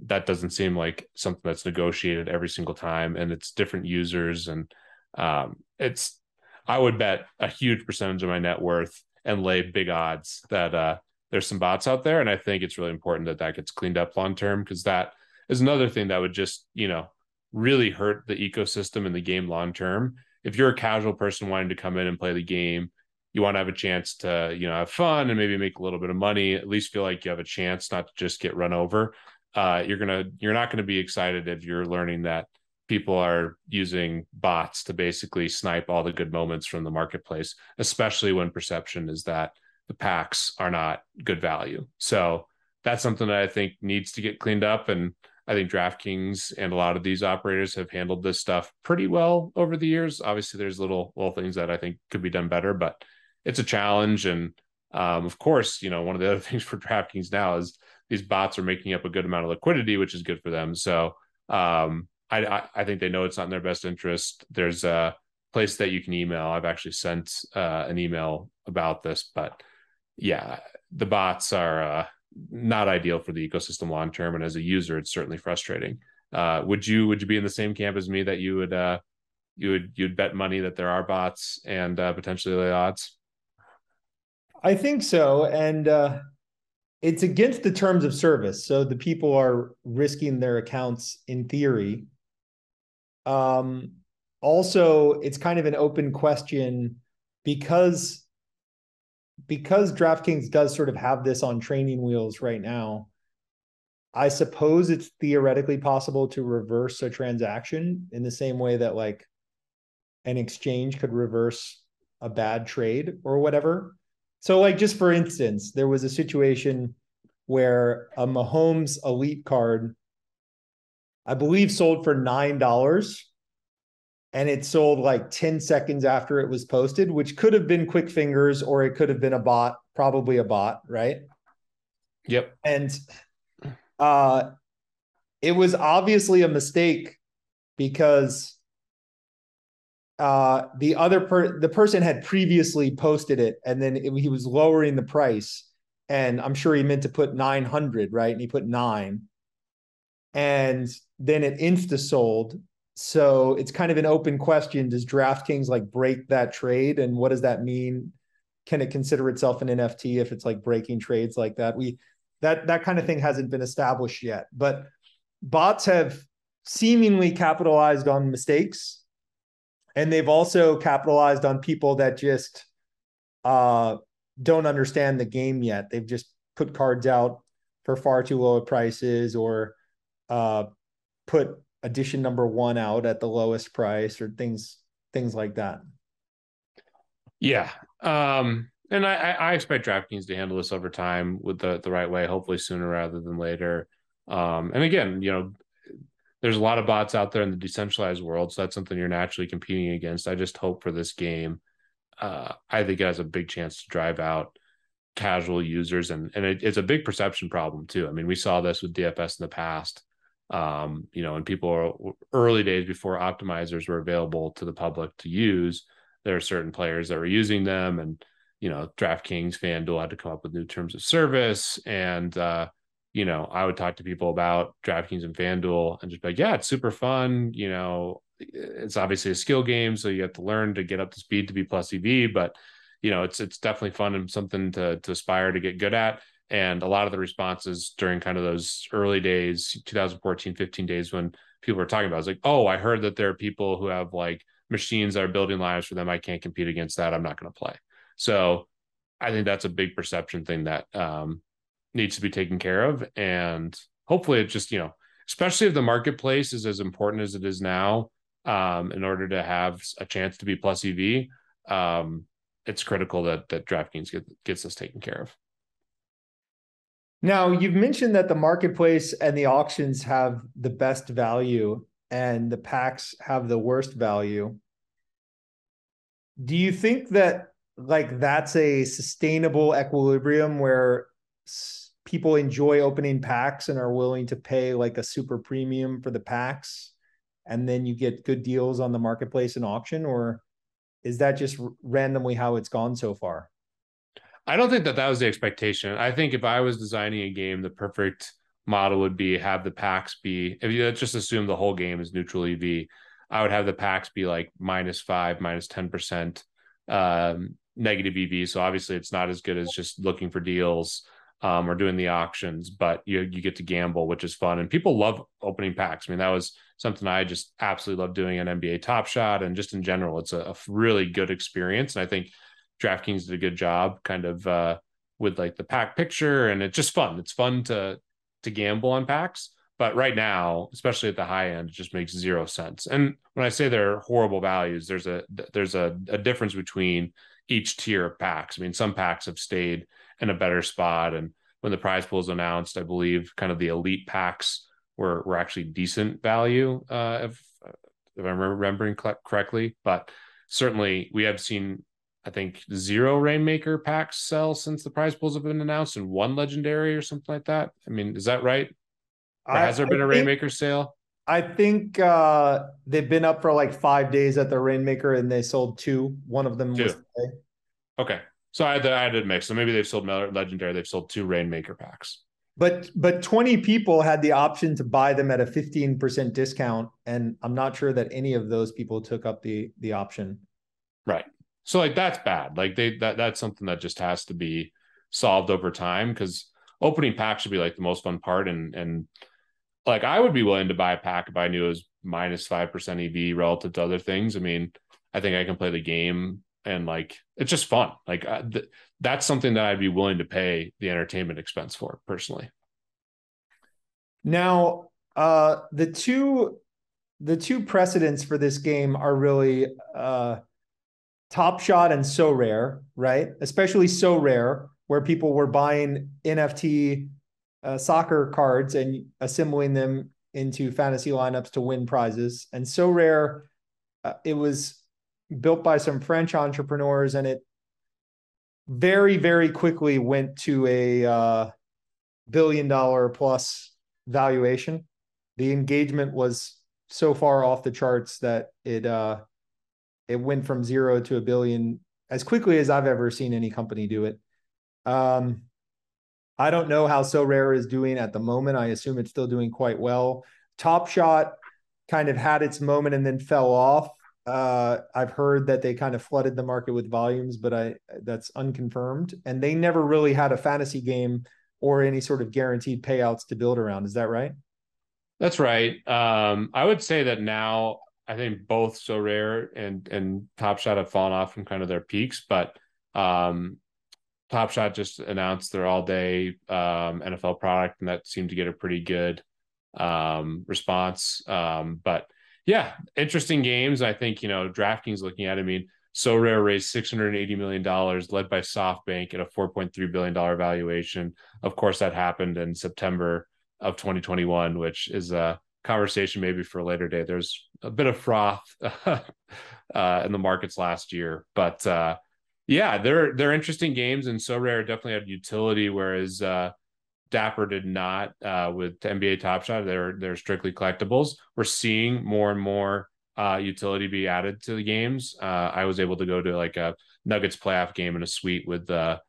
that doesn't seem like something that's negotiated every single time, and it's different users, and um, it's. I would bet a huge percentage of my net worth and lay big odds that uh, there's some bots out there, and I think it's really important that that gets cleaned up long term because that is another thing that would just you know really hurt the ecosystem and the game long term. If you're a casual person wanting to come in and play the game you want to have a chance to you know have fun and maybe make a little bit of money at least feel like you have a chance not to just get run over uh, you're gonna you're not to be excited if you're learning that people are using bots to basically snipe all the good moments from the marketplace especially when perception is that the packs are not good value so that's something that i think needs to get cleaned up and i think draftkings and a lot of these operators have handled this stuff pretty well over the years obviously there's little little things that i think could be done better but it's a challenge. And um, of course, you know, one of the other things for DraftKings now is these bots are making up a good amount of liquidity, which is good for them. So um, I, I, think they know it's not in their best interest. There's a place that you can email. I've actually sent uh, an email about this, but yeah, the bots are uh, not ideal for the ecosystem long term. And as a user, it's certainly frustrating. Uh, would you would you be in the same camp as me that you would uh, you would you'd bet money that there are bots and uh, potentially lay odds? I think so. And uh, it's against the terms of service. So the people are risking their accounts in theory. Um, also, it's kind of an open question because because DraftKings does sort of have this on training wheels right now. I suppose it's theoretically possible to reverse a transaction in the same way that like an exchange could reverse a bad trade or whatever. So, like, just for instance, there was a situation where a Mahomes elite card, I believe, sold for $9 and it sold like 10 seconds after it was posted, which could have been quick fingers or it could have been a bot, probably a bot, right? Yep. And uh it was obviously a mistake because uh, the other per the person had previously posted it and then it, he was lowering the price and i'm sure he meant to put 900 right and he put nine and then it insta sold. So it's kind of an open question. Does DraftKings like break that trade? And what does that mean? Can it consider itself an NFT if it's like breaking trades like that? We that that kind of thing hasn't been established yet. But bots have seemingly capitalized on mistakes. And they've also capitalized on people that just uh, don't understand the game yet. They've just put cards out for far too low prices or uh, put edition number one out at the lowest price or things things like that. Yeah. Um, and I, I expect DraftKings to handle this over time with the the right way, hopefully sooner rather than later. Um, and again, you know, there's a lot of bots out there in the decentralized world, so that's something you're naturally competing against. I just hope for this game, uh, I think it has a big chance to drive out casual users, and and it, it's a big perception problem too. I mean, we saw this with DFS in the past. Um, you know, and people are early days before optimizers were available to the public to use. There are certain players that were using them, and you know, DraftKings, FanDuel had to come up with new terms of service, and uh, you know, I would talk to people about DraftKings and FanDuel and just be like, yeah, it's super fun. You know, it's obviously a skill game, so you have to learn to get up to speed to be plus EV, but you know, it's it's definitely fun and something to to aspire to get good at. And a lot of the responses during kind of those early days, 2014, 15 days when people were talking about, it, was like, oh, I heard that there are people who have like machines that are building lives for them. I can't compete against that. I'm not going to play. So I think that's a big perception thing that um, needs to be taken care of. And hopefully it just, you know, especially if the marketplace is as important as it is now, um, in order to have a chance to be plus EV, um, it's critical that that DraftKings get, gets this taken care of. Now, you've mentioned that the marketplace and the auctions have the best value and the packs have the worst value. Do you think that like that's a sustainable equilibrium where people enjoy opening packs and are willing to pay like a super premium for the packs and then you get good deals on the marketplace and auction or is that just randomly how it's gone so far i don't think that that was the expectation i think if i was designing a game the perfect model would be have the packs be if you just assume the whole game is neutral ev i would have the packs be like minus five minus 10% um, negative ev so obviously it's not as good as just looking for deals um, or doing the auctions, but you you get to gamble, which is fun. And people love opening packs. I mean, that was something I just absolutely love doing on NBA Top Shot and just in general, it's a, a really good experience. And I think DraftKings did a good job, kind of uh, with like the pack picture, and it's just fun. It's fun to to gamble on packs. But right now, especially at the high end, it just makes zero sense. And when I say they're horrible values, there's a there's a, a difference between each tier of packs. I mean, some packs have stayed in a better spot. And when the prize pool is announced, I believe kind of the elite packs were were actually decent value, uh, if if I'm remembering correctly. But certainly, we have seen I think zero Rainmaker packs sell since the prize pools have been announced, and one legendary or something like that. I mean, is that right? Or has there been a Rainmaker sale? I think uh, they've been up for like five days at the Rainmaker, and they sold two. One of them two. was okay. So I had, I had mix. So maybe they've sold legendary. They've sold two Rainmaker packs. But but 20 people had the option to buy them at a 15% discount. And I'm not sure that any of those people took up the the option. Right. So like that's bad. Like they that that's something that just has to be solved over time because opening packs should be like the most fun part. And and like I would be willing to buy a pack if I knew it was minus five percent EV relative to other things. I mean, I think I can play the game and like it's just fun. Like uh, th- that's something that I'd be willing to pay the entertainment expense for personally. Now, uh, the two the two precedents for this game are really uh, Top Shot and Sorare, right? Especially Sorare, where people were buying NFT uh, soccer cards and assembling them into fantasy lineups to win prizes. And Sorare, uh, it was built by some French entrepreneurs, and it very, very quickly went to a uh, billion dollar plus valuation. The engagement was so far off the charts that it uh, it went from zero to a billion as quickly as I've ever seen any company do it. Um, I don't know how Sorare is doing at the moment. I assume it's still doing quite well. Top Shot kind of had its moment and then fell off. Uh, I've heard that they kind of flooded the market with volumes, but I that's unconfirmed. And they never really had a fantasy game or any sort of guaranteed payouts to build around. Is that right? That's right. Um, I would say that now I think both Sorare and and Top Shot have fallen off from kind of their peaks, but um, Top Shot just announced their all day um, NFL product, and that seemed to get a pretty good um, response. Um, but yeah, interesting games. I think you know DraftKings looking at. It, I mean, Sorare raised six hundred eighty million dollars, led by SoftBank at a four point three billion dollar valuation. Of course, that happened in September of 2021, which is a conversation maybe for a later day. There's a bit of froth uh, in the markets last year, but uh, yeah, they're they're interesting games, and Sorare definitely had utility, whereas uh, Dapper did not uh, with NBA Top Shot. They're they're strictly collectibles. We're seeing more and more uh, utility be added to the games. Uh, I was able to go to like a Nuggets playoff game in a suite with the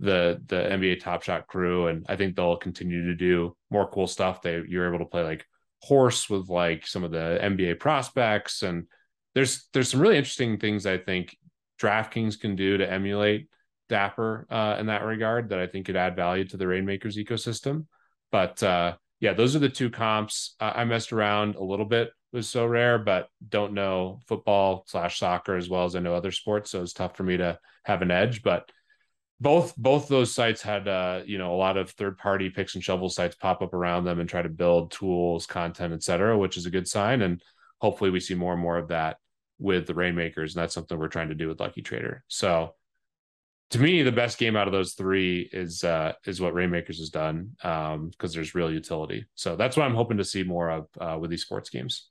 the the NBA Top Shot crew, and I think they'll continue to do more cool stuff. They you're able to play like horse with like some of the NBA prospects, and there's there's some really interesting things I think DraftKings can do to emulate Dapper uh, in that regard that I think could add value to the Rainmakers ecosystem. But uh, yeah, those are the two comps. Uh, I messed around a little bit with Sorare, but don't know football slash soccer as well as I know other sports, so it's tough for me to have an edge. But both both those sites had uh, you know a lot of third party picks and shovel sites pop up around them and try to build tools, content, etc., which is a good sign. And hopefully we see more and more of that with the Rainmakers, and that's something we're trying to do with Lucky Trader. So to me, the best game out of those three is uh, is what Rainmakers has done because um, there's real utility. So that's what I'm hoping to see more of uh, with these sports games.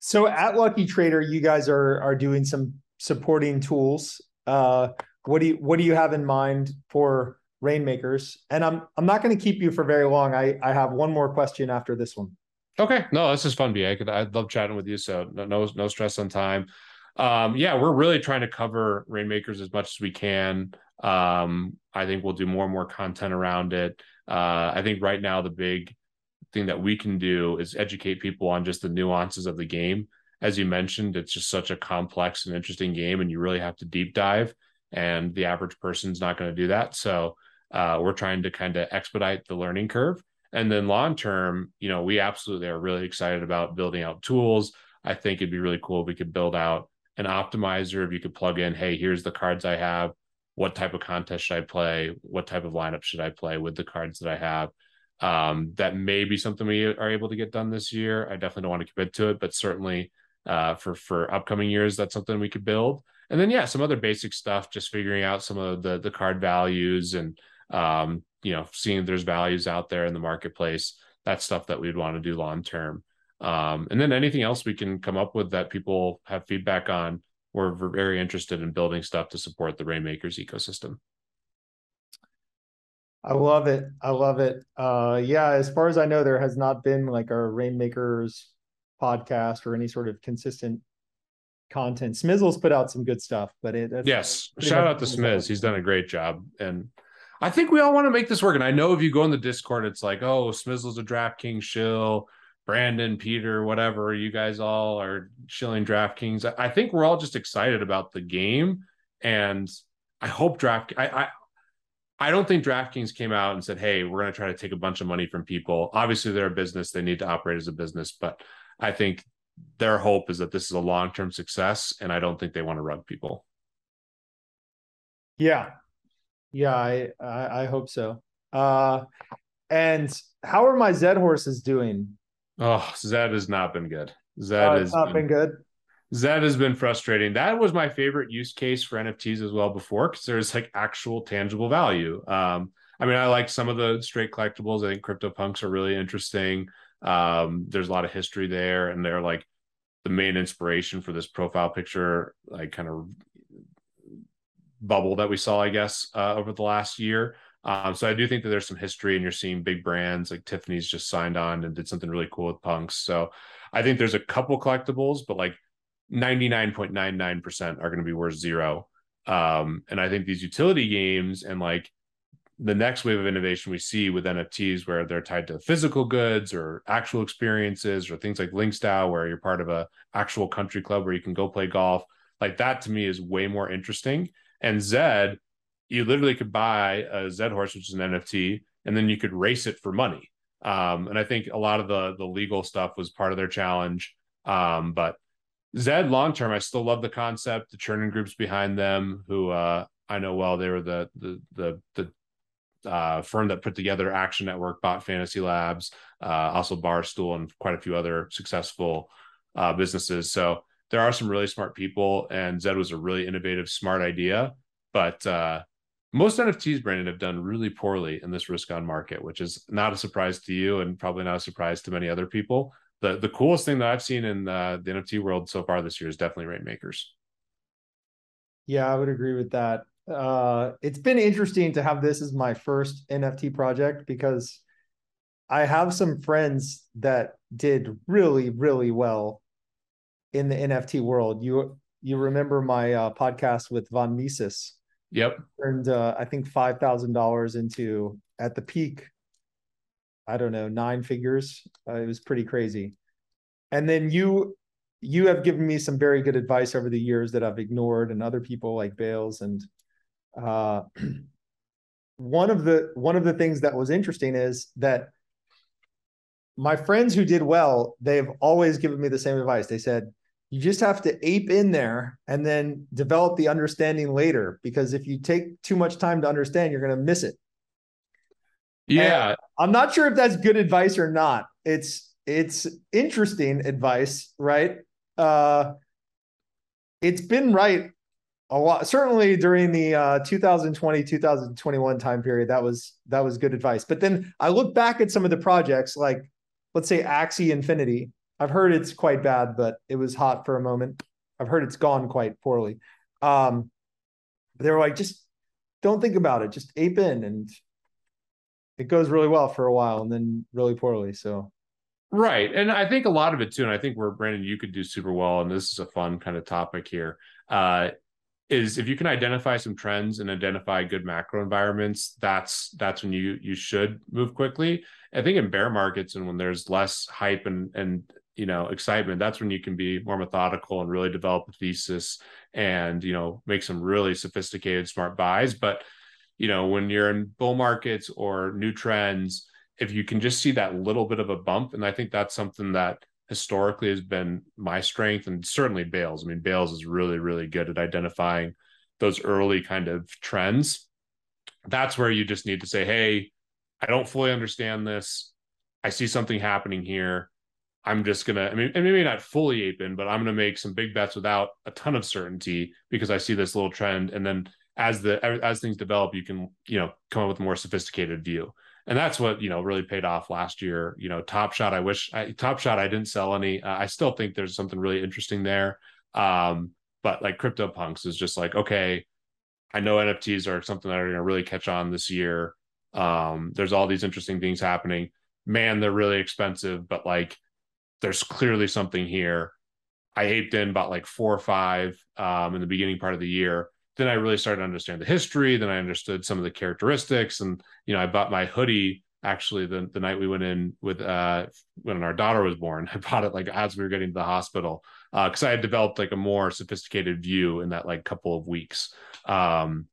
So at Lucky Trader, you guys are are doing some supporting tools. Uh, what do you what do you have in mind for Rainmakers? And I'm I'm not going to keep you for very long. I I have one more question after this one. Okay, no, this is fun, B. I I love chatting with you. So no no, no stress on time. Um, yeah, we're really trying to cover Rainmakers as much as we can. Um, I think we'll do more and more content around it. Uh, I think right now the big thing that we can do is educate people on just the nuances of the game. As you mentioned, it's just such a complex and interesting game, and you really have to deep dive. And the average person's not going to do that. So uh, we're trying to kind of expedite the learning curve. And then long term, you know, we absolutely are really excited about building out tools. I think it'd be really cool if we could build out an optimizer if you could plug in, hey, here's the cards I have. What type of contest should I play? What type of lineup should I play with the cards that I have? Um, that may be something we are able to get done this year. I definitely don't want to commit to it, but certainly uh, for for upcoming years, that's something we could build. And then yeah, some other basic stuff, just figuring out some of the the card values and um, you know, seeing if there's values out there in the marketplace. That's stuff that we'd want to do long term. Um, and then anything else we can come up with that people have feedback on. We're, very interested in building stuff to support the Rainmakers ecosystem. I love it. I love it. Uh, yeah, as far as I know, there has not been like a Rainmakers podcast or any sort of consistent content. Smizzle's put out some good stuff, but it yes, shout out to Smiz. He's done a great job, and I think we all want to make this work. And I know if you go in the Discord, it's like, oh, Smizzle's a DraftKings shill. Brandon, Peter, whatever, you guys all are shilling DraftKings. I think we're all just excited about the game, and I hope Draft. I, I I don't think DraftKings came out and said, "Hey, we're going to try to take a bunch of money from people." Obviously, they're a business; they need to operate as a business. But I think their hope is that this is a long-term success, and I don't think they want to rug people. Yeah, yeah, I I, I hope so. Uh, and how are my Zed horses doing? Oh, Zed has not been good. Zed uh, has not been, been, good. Zed has been frustrating. That was my favorite use case for NFTs as well before because there's like actual tangible value. Um, I mean, I like some of the straight collectibles. I think CryptoPunks are really interesting. Um, there's a lot of history there, and they're like the main inspiration for this profile picture, like kind of bubble that we saw, I guess, uh, over the last year. Um, so I do think that there's some history, and you're seeing big brands like Tiffany's just signed on and did something really cool with punks. So I think there's a couple collectibles, but like 99.99% are going to be worth zero. Um, and I think these utility games and like the next wave of innovation we see with NFTs where they're tied to physical goods or actual experiences or things like Linkstyle where you're part of a actual country club where you can go play golf. Like that to me is way more interesting. And Zed, you literally could buy a Zed horse, which is an NFT, and then you could race it for money. Um, and I think a lot of the the legal stuff was part of their challenge. Um, but Zed long term, I still love the concept. The Chernin Groups behind them, who uh, I know well, they were the the the the uh, firm that put together Action Network, bought Fantasy Labs, uh, also Barstool, and quite a few other successful uh, businesses. So there are some really smart people, and Zed was a really innovative, smart idea. But uh, most NFTs, Brandon, have done really poorly in this risk on market, which is not a surprise to you, and probably not a surprise to many other people the the coolest thing that I've seen in uh, the NFT world so far this year is definitely Rainmakers. Yeah, I would agree with that. Uh, it's been interesting to have this as my first NFT project because I have some friends that did really, really well in the NFT world. You you remember my uh, podcast with Von Mises? Yep. Earned uh, I think five thousand dollars into at the peak I don't know, nine figures. Uh, it was pretty crazy. And then you you have given me some very good advice over the years that I've ignored, and other people like Bales. And uh, one of the one of the things that was interesting is that my friends who did well, they've always given me the same advice. They said, you just have to ape in there and then develop the understanding later because if you take too much time to understand you're going to miss it yeah. And I'm not sure if that's good advice or not. It's it's interesting advice, right? Uh it's been right a lot certainly during the uh 2020 2021 time period that was that was good advice but then i look back at some of the projects like let's say axie infinity i've heard it's quite bad but it was hot for a moment i've heard it's gone quite poorly um they were like just don't think about it just ape in and it goes really well for a while and then really poorly. So Right. And I think a lot of it too, and I think where Brandon, you could do super well, and this is a fun kind of topic here, uh, is if you can identify some trends and identify good macro environments, that's that's when you you should move quickly. I think in bear markets and when there's less hype and and you know excitement, that's when you can be more methodical and really develop a thesis and you know make some really sophisticated smart buys. But you know, when you're in bull markets or new trends, if you can just see that little bit of a bump, and I think that's something that historically has been my strength and certainly Bales. I mean, Bales is really, really good at identifying those early kind of trends. That's where you just need to say, hey, I don't fully understand this. I see something happening here. I'm just gonna, I mean, and maybe not fully ape in, but I'm gonna make some big bets without a ton of certainty because I see this little trend. And then as the as things develop, you can you know come up with a more sophisticated view. And that's what you know really paid off last year. You know, Top Shot. I wish I, Top Shot. I didn't sell any. Uh, I still think there's something really interesting there. Um, but like CryptoPunks is just like okay, I know NFTs are something that are going to really catch on this year. Um, there's all these interesting things happening. Man, they're really expensive, but like there's clearly something here. I aped in about like four or five um, in the beginning part of the year then I really started to understand the history. Then I understood some of the characteristics, and you know, I bought my hoodie actually the the night we went in with uh when our daughter was born. I bought it like as we were getting to the hospital because uh, I had developed like a more sophisticated view in that like couple of weeks. Um,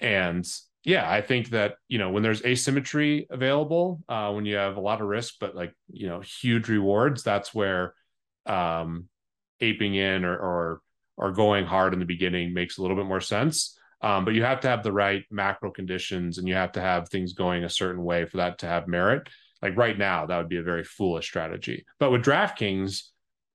and yeah, I think that you know when there's asymmetry available, uh, when you have a lot of risk but like you know huge rewards, that's where um, aping in or, or or going hard in the beginning makes a little bit more sense. Um, but you have to have the right macro conditions and you have to have things going a certain way for that to have merit. Like right now, that would be a very foolish strategy. But with DraftKings,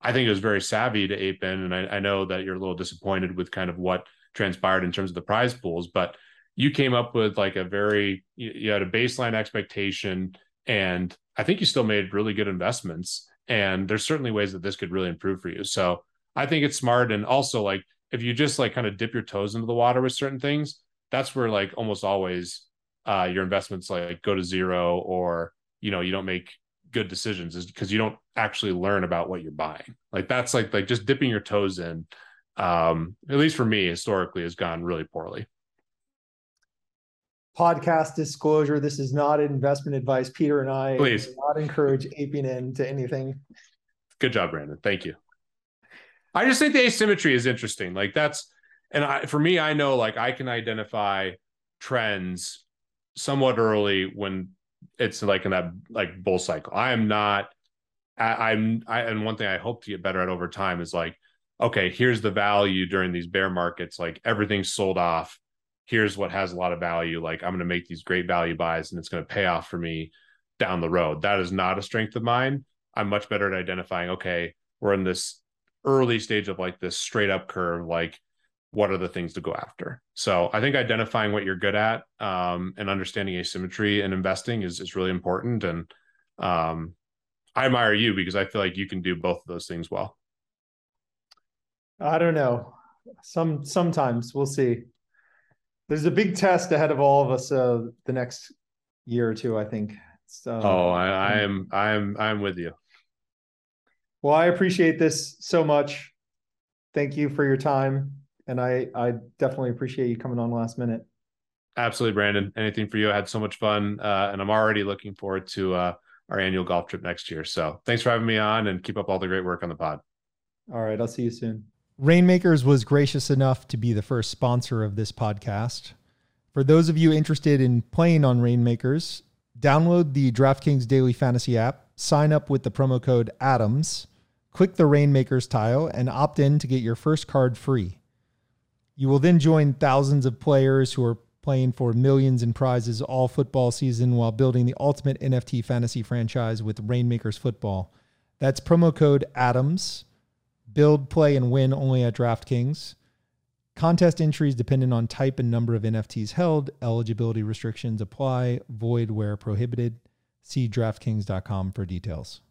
I think it was very savvy to ape in. And I, I know that you're a little disappointed with kind of what transpired in terms of the prize pools, but you came up with like a very, you, you had a baseline expectation. And I think you still made really good investments. And there's certainly ways that this could really improve for you. So I think it's smart. And also, like, if you just like kind of dip your toes into the water with certain things, that's where like almost always uh, your investments like go to zero or you know you don't make good decisions is because you don't actually learn about what you're buying. Like that's like like just dipping your toes in. Um, at least for me, historically, has gone really poorly. podcast disclosure. This is not investment advice. Peter and I Please. do not encourage aping into anything. Good job, Brandon. Thank you. I just think the asymmetry is interesting. Like that's, and I, for me, I know like I can identify trends somewhat early when it's like in that like bull cycle. I am not, I, I'm, I, and one thing I hope to get better at over time is like, okay, here's the value during these bear markets. Like everything's sold off. Here's what has a lot of value. Like I'm going to make these great value buys and it's going to pay off for me down the road. That is not a strength of mine. I'm much better at identifying, okay, we're in this early stage of like this straight up curve. Like, what are the things to go after? So I think identifying what you're good at um, and understanding asymmetry and investing is, is really important. And um, I admire you because I feel like you can do both of those things well. I don't know. Some sometimes we'll see. There's a big test ahead of all of us uh, the next year or two. I think. So, oh, I, I am. I am. I am with you. Well, I appreciate this so much. Thank you for your time, and I I definitely appreciate you coming on last minute. Absolutely, Brandon. Anything for you? I had so much fun, uh, and I'm already looking forward to uh, our annual golf trip next year. So, thanks for having me on, and keep up all the great work on the pod. All right, I'll see you soon. Rainmakers was gracious enough to be the first sponsor of this podcast. For those of you interested in playing on Rainmakers, download the DraftKings Daily Fantasy app, sign up with the promo code ADAMS, click the Rainmakers tile, and opt in to get your first card free. You will then join thousands of players who are playing for millions in prizes all football season while building the ultimate NFT fantasy franchise with Rainmakers Football. That's promo code ADAMS Build, play, and win only at DraftKings. Contest entries dependent on type and number of NFTs held. Eligibility restrictions apply. Void where prohibited. See DraftKings.com for details.